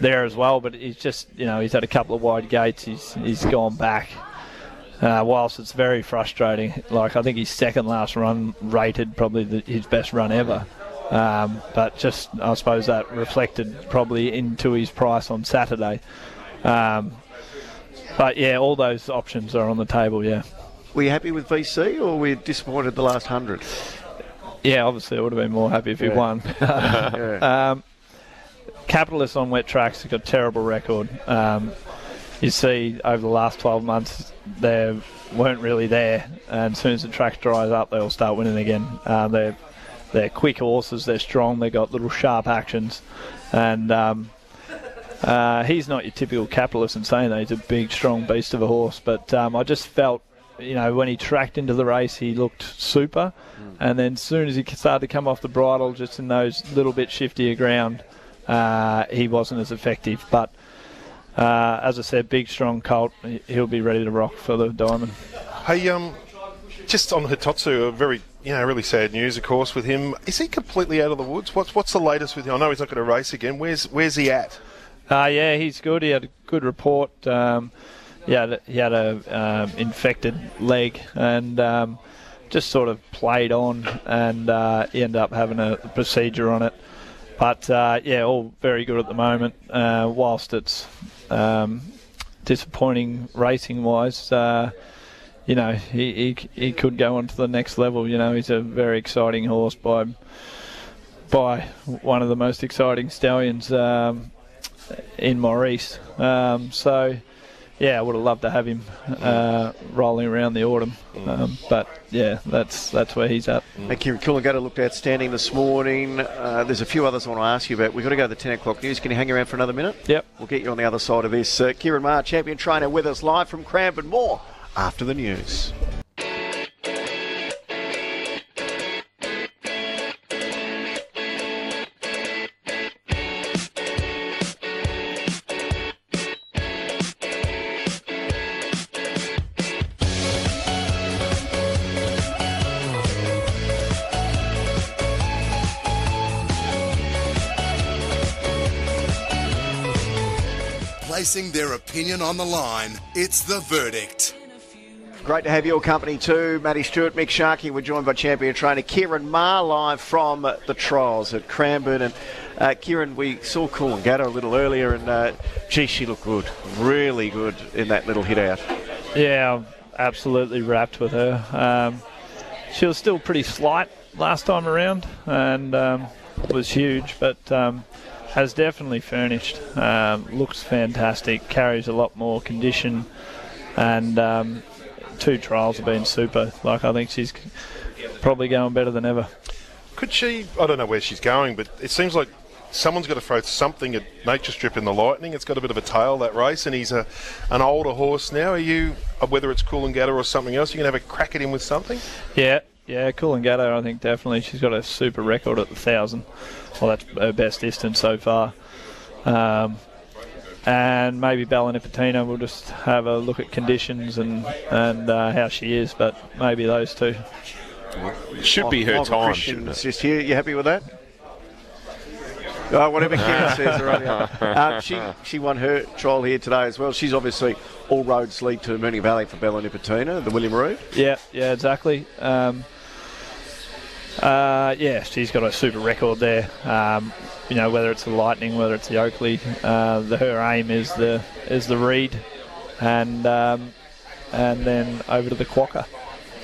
there as well. But he's just you know he's had a couple of wide gates. He's he's gone back. Uh, whilst it's very frustrating, like I think his second last run rated probably the, his best run ever. Um, but just I suppose that reflected probably into his price on Saturday. Um, but yeah, all those options are on the table. Yeah. Were you happy with VC or were you disappointed the last hundred? Yeah, obviously, I would have been more happy if he won. Yeah. um, Capitalists on wet tracks have got a terrible record. Um, you see, over the last 12 months, they weren't really there, and as soon as the track dries up, they'll start winning again. Uh, they're they're quick horses, they're strong, they've got little sharp actions, and um, uh, he's not your typical capitalist in saying that he's a big, strong beast of a horse. But um, I just felt, you know, when he tracked into the race, he looked super, and then as soon as he started to come off the bridle, just in those little bit shiftier ground, uh, he wasn't as effective. But uh, as I said, big, strong colt, he- he'll be ready to rock for the diamond. Hey, um, just on Hitotsu, a very, you know, really sad news, of course, with him. Is he completely out of the woods? What's what's the latest with him? I know he's not going to race again. Where's where's he at? Uh, yeah, he's good. He had a good report. Um, he had he had a um, infected leg and um, just sort of played on, and uh, he ended up having a procedure on it. But uh, yeah, all very good at the moment. Uh, whilst it's um, disappointing racing wise, uh, you know he, he he could go on to the next level. You know he's a very exciting horse by by one of the most exciting stallions. Um, in Maurice. Um, so, yeah, I would have loved to have him uh, rolling around the autumn. Um, but yeah, that's that's where he's at. And Ciaron Coolangatta looked outstanding this morning. Uh, there's a few others I want to ask you about. We've got to go to the 10 o'clock news. Can you hang around for another minute? Yep. We'll get you on the other side of this. Uh, Ciaron Maher, champion trainer, with us live from Cranbourne. More after the news. Opinion on the line, it's the verdict. Great to have your company too, Matty Stewart, Mick Sharkey. We're joined by champion trainer Ciaron Maher live from the trials at Cranbourne. And uh, Ciaron, we saw Coolangatta a little earlier, and uh, gee, she looked good, really good in that little hit out. Yeah, I'm absolutely wrapped with her. Um, she was still pretty slight last time around and um, was huge, but um, has definitely furnished. Um, looks fantastic, carries a lot more condition, and um, two trials have been super. Like I think she's probably going better than ever. Could she? I don't know where she's going, but it seems like someone's got to throw something at Nature Strip in the Lightning. It's got a bit of a tail that race, and he's a an older horse now. Are you, uh, whether it's Coolangatta or something else, you can have a crack at him with something? Yeah, yeah, Coolangatta, I think definitely she's got a super record at the thousand. Well, that's her best distance so far. Um, and maybe Bella Nipotina will just have a look at conditions and and uh, how she is, but maybe those two. Should be her Michael time, Christian's shouldn't it? Just here, you happy with that? Oh, whatever Ciaron says, all right. Um, she she won her trial here today as well. She's obviously all roads lead to Moonee Valley for Bella Nipotina, the William Reid. Yeah, yeah, exactly. Um, uh, yeah, she's got a super record there. Um, you know, whether it's the Lightning, whether it's the Oakleigh, uh, the, her aim is the is the Reid, and um, and then over to the Quokka.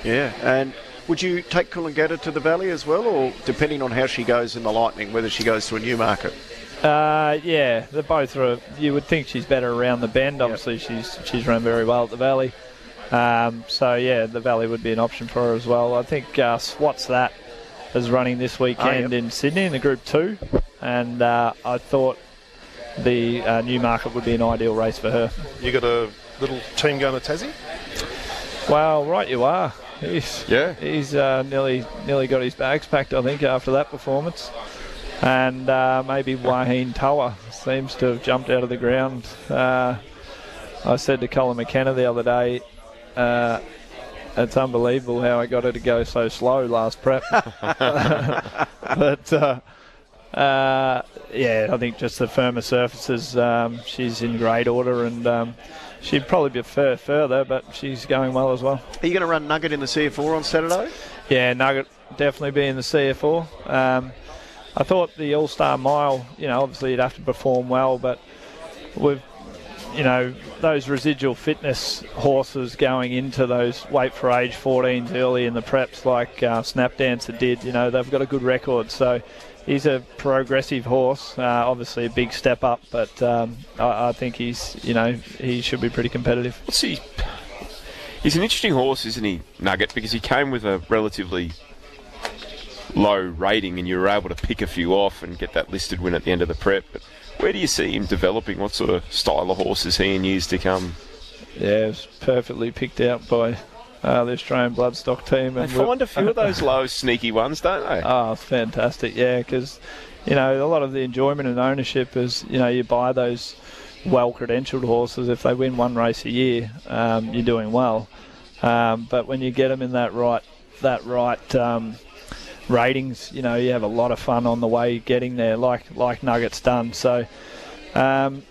Yeah, and would you take Coolangatta to the Valley as well, or depending on how she goes in the Lightning, whether she goes to a Newmarket? Uh, yeah, they're both. Are, you would think she's better around the bend. Obviously, she's she's run very well at the Valley. Um, so yeah, the Valley would be an option for her as well. I think uh, Swats that is running this weekend in Sydney in the Group Two, and uh, I thought the uh, Newmarket would be an ideal race for her. You got a little team going to Tassie? Well, right you are. He's, yeah. He's uh, nearly nearly got his bags packed, I think, after that performance. And uh, maybe Wahine Tower seems to have jumped out of the ground. Uh, I said to Colin McKenna the other day, uh, it's unbelievable how I got her to go so slow last prep. but uh, uh, yeah, I think just the firmer surfaces, um, she's in great order and um, she'd probably be fur- further, but she's going well as well. Are you going to run Nugget in the CF Orr on Saturday? Yeah, Nugget definitely be in the CF Orr. Um, I thought the All Star Mile, you know, obviously you'd have to perform well, but with you know those residual fitness horses going into those weight for age 14s early in the preps, like uh, Snap Dancer did, you know, they've got a good record. So he's a progressive horse, uh, obviously a big step up, but um, I, I think he's, you know, he should be pretty competitive. What's he? He's an interesting horse, isn't he, Nugget? Because he came with a relatively low rating, and you were able to pick a few off and get that listed win at the end of the prep. But where do you see him developing? What sort of style of horse is he in years to come? Yeah, it was perfectly picked out by uh, the Australian bloodstock team. They and find a few of those low, sneaky ones, don't they? Oh, fantastic, yeah, because you know a lot of the enjoyment and ownership is you know you buy those well credentialed horses. If they win one race a year, um, you're doing well. Um, but when you get them in that right that right um, ratings, you know you have a lot of fun on the way getting there, like like Nuggets done. So. Um,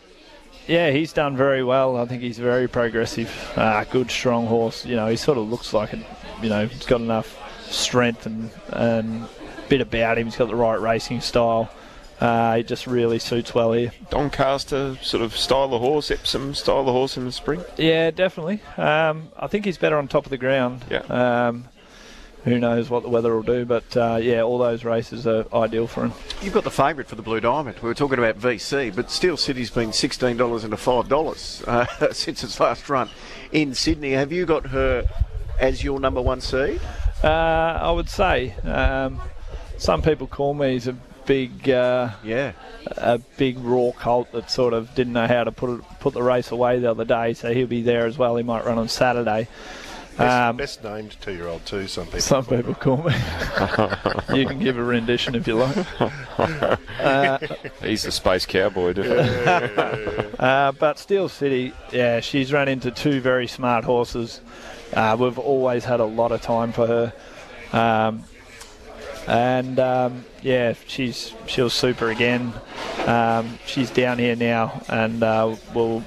yeah, he's done very well. I think he's very progressive. Uh, good, strong horse. You know, he sort of looks like it. You know, he's got enough strength and and bit about him. He's got the right racing style. Uh, he just really suits well here. Doncaster sort of style of horse, Epsom style of horse in the spring. Yeah, definitely. Um, I think he's better on top of the ground. Yeah. Um, who knows what the weather will do. But uh, yeah, all those races are ideal for him. You've got the favourite for the Blue Diamond. We were talking about VC, but Steel City's been sixteen dollars into five dollars uh, since its last run in Sydney. Have you got her as your number one seed? Uh, I would say um, some people call me as a big, uh, yeah, a big raw colt that sort of didn't know how to put it, put the race away the other day. So he'll be there as well. He might run on Saturday. Best, Um, best named two-year-old too. Some people. Some people call me. you can give a rendition if you like. Uh, He's the space cowboy, dude. uh, but Steel City, yeah, she's run into two very smart horses. Uh, we've always had a lot of time for her. Um, and um, yeah, she's she'll super again. Um, she's down here now, and uh, we'll.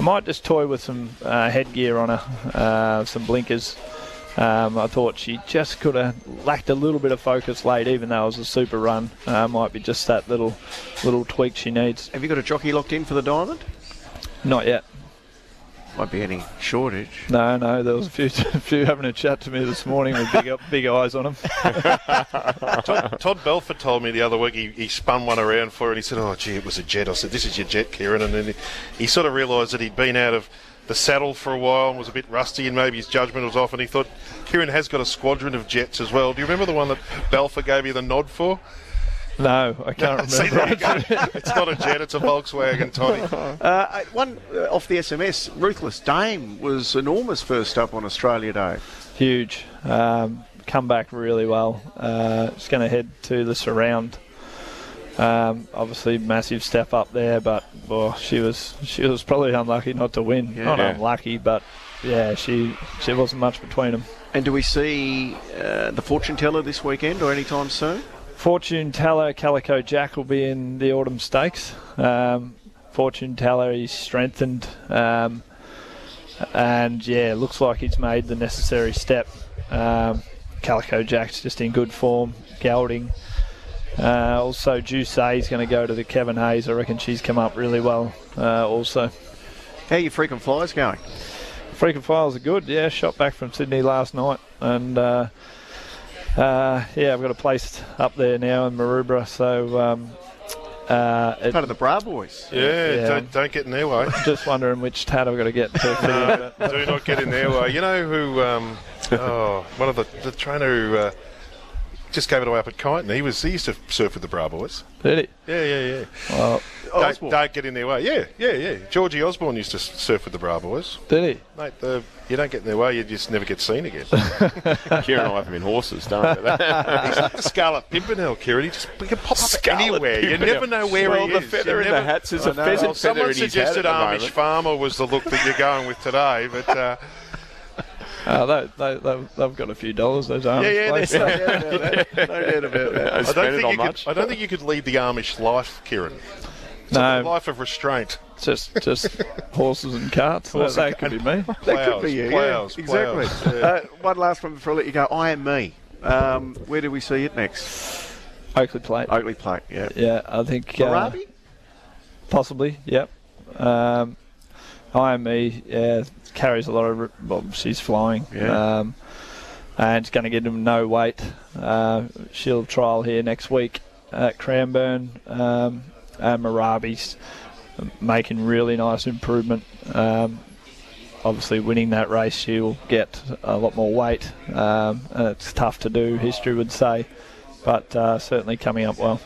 I might just toy with some uh, headgear on her, uh, some blinkers. Um, I thought she just could have lacked a little bit of focus late, even though it was a super run. Uh, might be just that little little tweak she needs. Have you got a jockey locked in for the Diamond? Not yet. Won't be any shortage. No, no, there was a few, a few having a chat to me this morning with big, big eyes on them. Todd, Todd Belford told me the other week he, he spun one around for her and he said, "Oh, gee, it was a jet." I said, "This is your jet, Ciaron," and then he, he sort of realised that he'd been out of the saddle for a while and was a bit rusty, and maybe his judgment was off. And he thought Ciaron has got a squadron of jets as well. Do you remember the one that Belford gave you the nod for? No, I can't See, remember. there you go. it's not a jet; it's a Volkswagen, Toddy. Uh, one uh, off the SMS, Ruthless Dame was enormous first up on Australia Day. Huge. Um, come back really well. Uh, it's going to head to the surround. Um, obviously, massive step up there, but well, she was she was probably unlucky not to win. Yeah. Not Yeah. unlucky, but yeah, she she wasn't much between them. And do we see uh, the fortune teller this weekend or anytime soon? Fortune Teller Calico Jack will be in the Autumn Stakes. Um, Fortune Teller he's strengthened, um, and yeah, looks like he's made the necessary step. Um, Calico Jack's just in good form, gelding. Uh, also, Juice A is going to go to the Kevin Hayes. I reckon she's come up really well. Uh, also, how are your frequent flyers going? Frequent flyers are good. Yeah, shot back from Sydney last night, and uh, uh, yeah, I've got a place up there now in Maroubra. So um, uh, it- Part of the Bra Boys. Yeah, Don't, don't get in their way. Just wondering which tat I've got to get to. No, do not get in their way. You know who? Um, oh, one of the the trainer who uh, just gave it away up at Kyneton. He was he used to surf with the Bra Boys. Did he? Yeah, yeah, yeah. Well, don't, don't get in their way. Yeah, yeah, yeah. Georgie Osborne used to surf with the Bra Boys. Did he? Mate, the, you don't get in their way, you just never get seen again. Ciaron and I have him in horses, don't we? He's like the Scarlet Pimpernel, Ciaron. He just he can pop up Scarlet anywhere. You never know where Well, he the is. feather You in the hats is a I know. pheasant Well, feather Someone in his hat suggested at the Amish moment. farmer was the look that you're going with today, but. Uh, Uh, they, they, they've, they've got a few dollars, those arms. Yeah, yeah, blokes. there's no doubt about that. No doubt about that. I don't, think on you could, much. I don't think you could lead the Amish life, Ciaron. It's No. like a life of restraint. Just just horses and carts. Horses that, that could be me. That could be you. Plows, yeah, plows, exactly. yeah. Uh, one last one before I let you go. I am me. Um, where do we see it next? Oakleigh Plate. Oakleigh Plate. Yeah. Yeah, I think. Uh, possibly, yep. Um, IME, yeah, carries a lot of. Well, she's flying. Yeah. Um, and it's going to get him no weight. Uh, she'll trial here next week at Cranbourne. Um, and Marabi's making really nice improvement. Um, obviously, winning that race, she'll get a lot more weight. Um, and it's tough to do, history would say. But uh, certainly coming up well.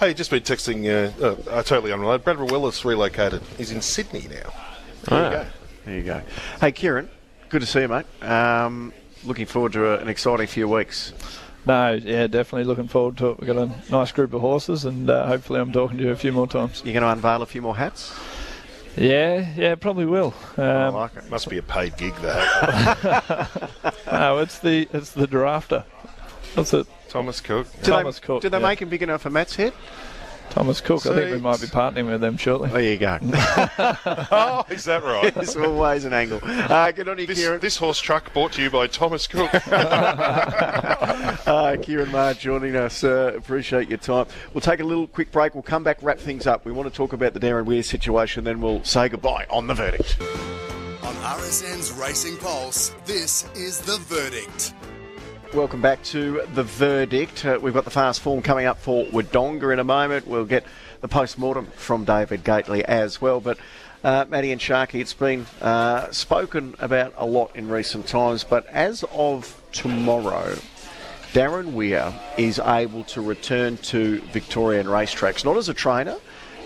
Hey, just been texting, uh, uh, uh, totally unrelated. Bradford Willis relocated. He's in Sydney now. There you Ah. go. There you go. Hey, Ciaron, good to see you, mate. Um, looking forward to a, an exciting few weeks. No, yeah, definitely looking forward to it. We've got a nice group of horses, and uh, hopefully, I'm talking to you a few more times. You're going to unveil a few more hats? Yeah, yeah, probably will. Um, like it. Must be a paid gig, though. no, it's the it's the drafter. What's it? Thomas Cook. Do Thomas they, Cook. Do they yeah. make him big enough for Matt's head? Thomas Cook? I think we might be partnering with them shortly. There you go. oh, is that right? There's always an angle. Uh, good on you, This, Ciaron. this horse truck brought to you by Thomas Cook. Uh, Ciaron Maher joining us. Uh, appreciate your time. We'll take a little quick break. We'll come back, wrap things up. We want to talk about the Darren Weir situation, then we'll say goodbye on the verdict. On RSN's Racing Pulse, this is The Verdict. Welcome back to the verdict. Uh, we've got the fast form coming up for Wodonga in a moment. We'll get the post mortem from David Gately as well. But uh, Matty and Sharky, it's been uh, spoken about a lot in recent times. But as of tomorrow, Darren Weir is able to return to Victorian racetracks, not as a trainer,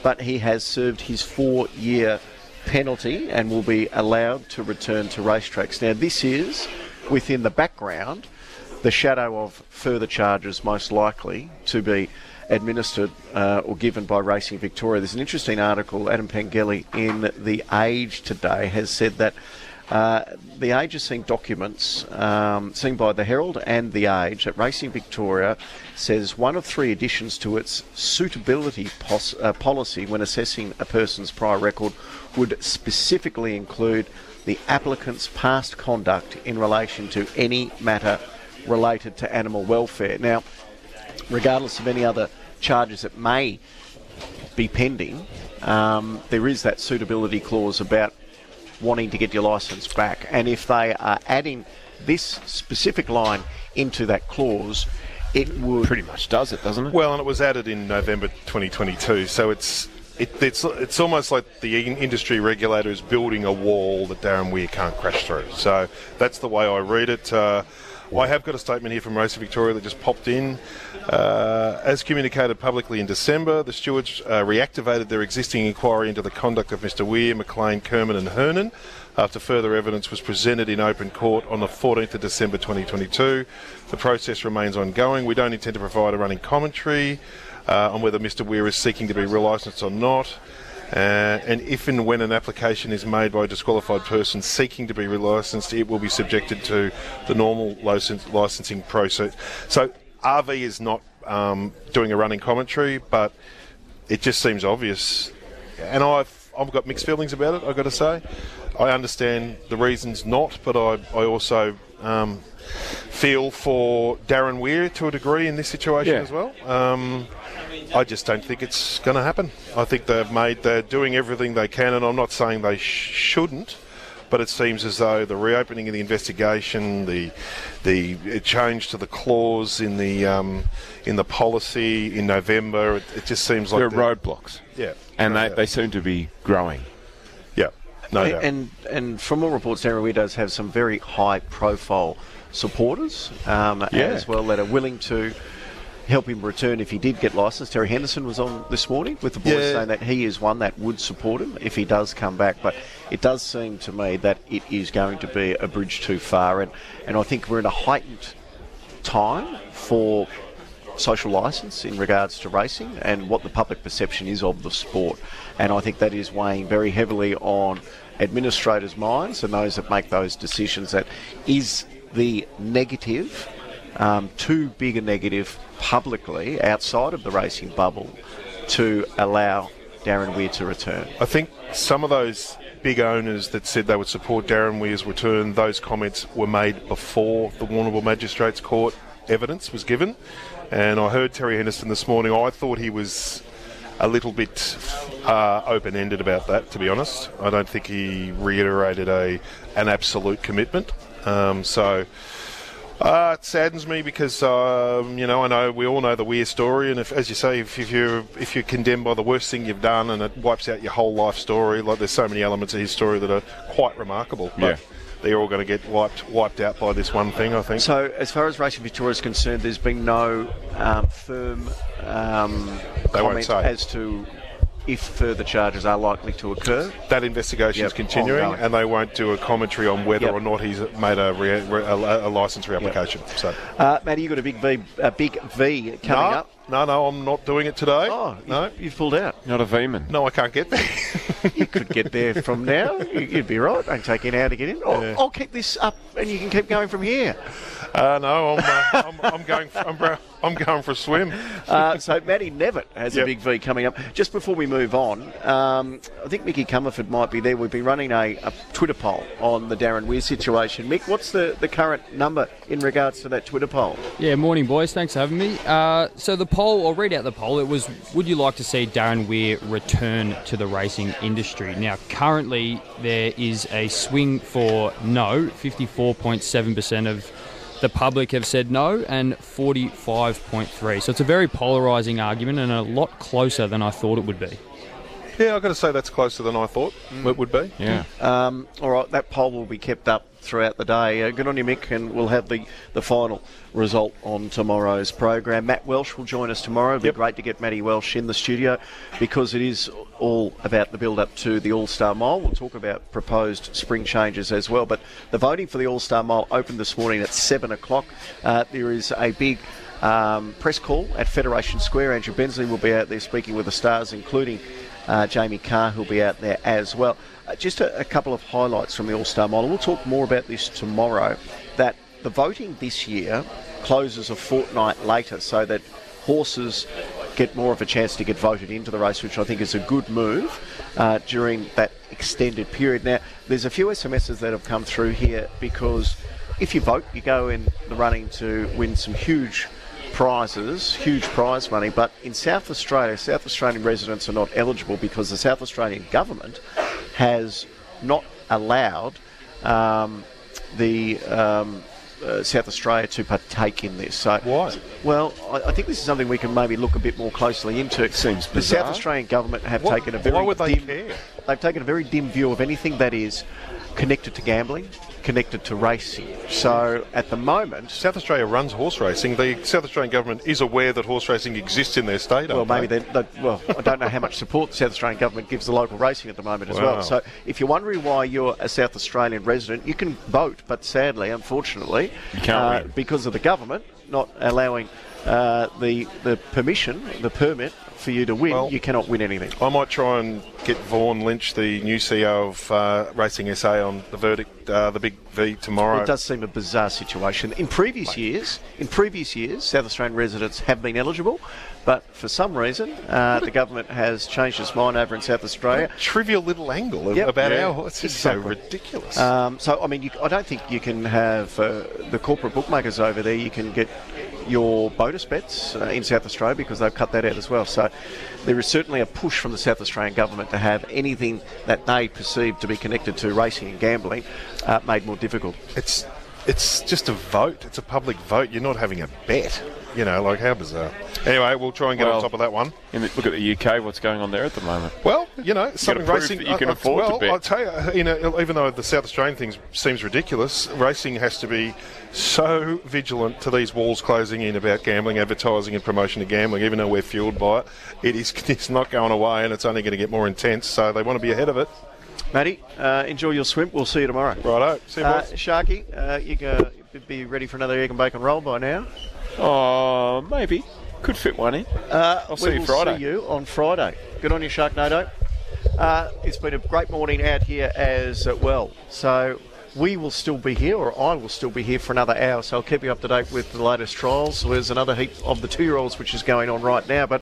but he has served his four-year penalty and will be allowed to return to racetracks. Now, this is within the background the shadow of further charges most likely to be administered uh, or given by Racing Victoria. There's an interesting article, Adam Pengelly in The Age today has said that uh, the Age has seen documents um, seen by the Herald and the Age that Racing Victoria says one of three additions to its suitability pos- uh, policy when assessing a person's prior record would specifically include the applicant's past conduct in relation to any matter related to animal welfare. Now, regardless of any other charges that may be pending, um, there is that suitability clause about wanting to get your licence back. And if they are adding this specific line into that clause, it would pretty much does it, doesn't it? Well, and it was added in November 2022, so it's it, it's it's almost like the industry regulator is building a wall that Darren Weir can't crash through. So that's the way I read it. Uh, I have got a statement here from Racing Victoria that just popped in. Uh, as communicated publicly in December, the stewards uh, reactivated their existing inquiry into the conduct of Mr. Weir, McLean, Kermond, and Hernan after further evidence was presented in open court on the 14th of December 2022. The process remains ongoing. We don't intend to provide a running commentary uh, on whether Mr. Weir is seeking to be relicensed or not. Uh, and if and when an application is made by a disqualified person seeking to be relicensed, it will be subjected to the normal license, licensing process. So RV is not um, doing a running commentary, but it just seems obvious. And I've, I've got mixed feelings about it, I've got to say. I understand the reasons not, but I, I also um, feel for Darren Weir to a degree in this situation Yeah. as well. Um, I just don't think it's going to happen. I think they've made, they're doing everything they can, and I'm not saying they sh- shouldn't, but it seems as though the reopening of the investigation, the the change to the clause in the um, in the policy in November, it, it just seems like there are they're- roadblocks. Yeah, and no they, doubt. they seem to be growing. Yeah, no and, doubt. and and from all reports, Darren Weir does have some very high profile supporters um, Yeah. as well that are willing to help him return if he did get licensed. Terry Henderson was on this morning with the boys Yeah. saying that he is one that would support him if he does come back. But it does seem to me that it is going to be a bridge too far, and and I think we're in a heightened time for social license in regards to racing and what the public perception is of the sport. And I think that is weighing very heavily on administrators' minds and those that make those decisions. That is the negative, um, too big a negative publicly outside of the racing bubble to allow Darren Weir to return. I think some of those big owners that said they would support Darren Weir's return, those comments were made before the Warrnambool Magistrates Court evidence was given. And I heard Terry Henderson this morning. I thought he was a little bit uh, open-ended about that, to be honest. I don't think he reiterated a an absolute commitment. Um, so. Uh, it saddens me because um, you know I know we all know the Weir story, and if, as you say, if, if you're if you're condemned by the worst thing you've done, and it wipes out your whole life story, like there's so many elements of his story that are quite remarkable. But Yeah. they're all going to get wiped wiped out by this one thing, I think. So, as far as Racing Victoria is concerned, there's been no um, firm um, comment as to if further charges are likely to occur. that investigation is continuing, ongoing. and they won't do a commentary on whether Yep. or not he's made a, re- re- a, a license reapplication. So, Uh, Matty, you got a big V, a big V coming no, up. no, no, I'm not doing it today. Oh, no, you've pulled out. Not a V-man. No, I can't get there. you could get there from now. You- You'd be right. Don't take an hour to get in. I'll, I'll keep this up, and you can keep going from here. Uh, no, I'm, uh, I'm, I'm going. For, I'm, I'm going for a swim. Uh, so Matty Nevitt has a big V coming up. Just before we move on, um, I think Mickey Comerford might be there. We've been running a, a Twitter poll on the Darren Weir situation. Mick, what's the, the current number in regards to that Twitter poll? Yeah, morning, boys. Thanks for having me. Uh, so the poll, I'll read out the poll. It was, would you like to see Darren Weir return to the racing industry? Now, currently there is a swing for no. Fifty-four point seven percent of The public have said no, and 45.3. So it's a very polarising argument and a lot closer than I thought it would be. Yeah, I've got to say that's closer than I thought it would be. Yeah. Um, all right, that poll will be kept up throughout the day. Uh, good on you, Mick, and we'll have the, the final result on tomorrow's program. Matt Welsh will join us tomorrow. It'll be great to get Matty Welsh in the studio because it is all about the build up to the All Star Mile. We'll talk about proposed spring changes as well. But the voting for the All Star Mile opened this morning at 7 o'clock. Uh, there is a big um, press call at Federation Square. Andrew Bensley will be out there speaking with the stars, including uh, Jamie Kah, who'll be out there as well. Uh, just a, a couple of highlights from the All Star Mile. We'll talk more about this tomorrow. That the voting this year closes a fortnight later, so that horses get more of a chance to get voted into the race, which I think is a good move uh, during that extended period. Now, there's a few SMSs that have come through here because if you vote, you go in the running to win some huge prizes, huge prize money. But in South Australia, South Australian residents are not eligible because the South Australian government has not allowed um, the um, uh, South Australia to partake in this. So why? Well, I, I think this is something we can maybe look a bit more closely into. It seems the bizarre. South Australian government have What- taken a very why would they dim, care? They've taken a very dim view of anything that is connected to gambling, connected to racing. So at the moment, South Australia runs horse racing. The South Australian government is aware that horse racing exists in their state. Well, maybe they? they, they, well, I don't know how much support the South Australian government gives the local racing at the moment as Wow. well. So, if you're wondering why you're a South Australian resident, you can vote, but sadly, unfortunately, uh, because of the government not allowing uh, the the permission, the permit for you to win, Well, you cannot win anything. I might try and get Vaughan Lynch, the new CEO of uh, Racing SA, on the verdict, uh, the big V tomorrow. It does seem a bizarre situation. In previous years, in previous years, South Australian residents have been eligible, but for some reason, uh, the government has changed its mind over in South Australia. trivial little angle Yep. about Yeah. our. It's so ridiculous. Um, so, I mean, you, I don't think you can have uh, the corporate bookmakers over there. You can get your bonus bets uh, in South Australia because they've cut that out as well. So, there is certainly a push from the South Australian government to have anything that they perceive to be connected to racing and gambling uh, made more difficult. It's it's just a vote. It's a public vote. You're not having a bet. You know, like how bizarre. Anyway, we'll try and get on top of that one. In the, look at the UK, what's going on there at the moment? Well, you know, gotta something prove racing. that you can I- I- afford to well, bet. I'll tell you, you know, even though the South Australian thing seems ridiculous, racing has to be so vigilant to these walls closing in about gambling, advertising, and promotion of gambling. Even though we're fueled by it, it is it's not going away, and it's only going to get more intense. So they want to be ahead of it. Matty, uh, enjoy your swim. We'll see you tomorrow. Righto. See you, uh, boys. Sharky, uh, you go, be ready for another egg and bacon roll by now. Oh, maybe. Could fit one in. Uh, I'll see you Friday. see you on Friday. Good on you, Sharknado. Uh, it's been a great morning out here as well. So we will still be here, or I will still be here for another hour. So I'll keep you up to date with the latest trials. There's another heap of the two-year-olds which is going on right now, but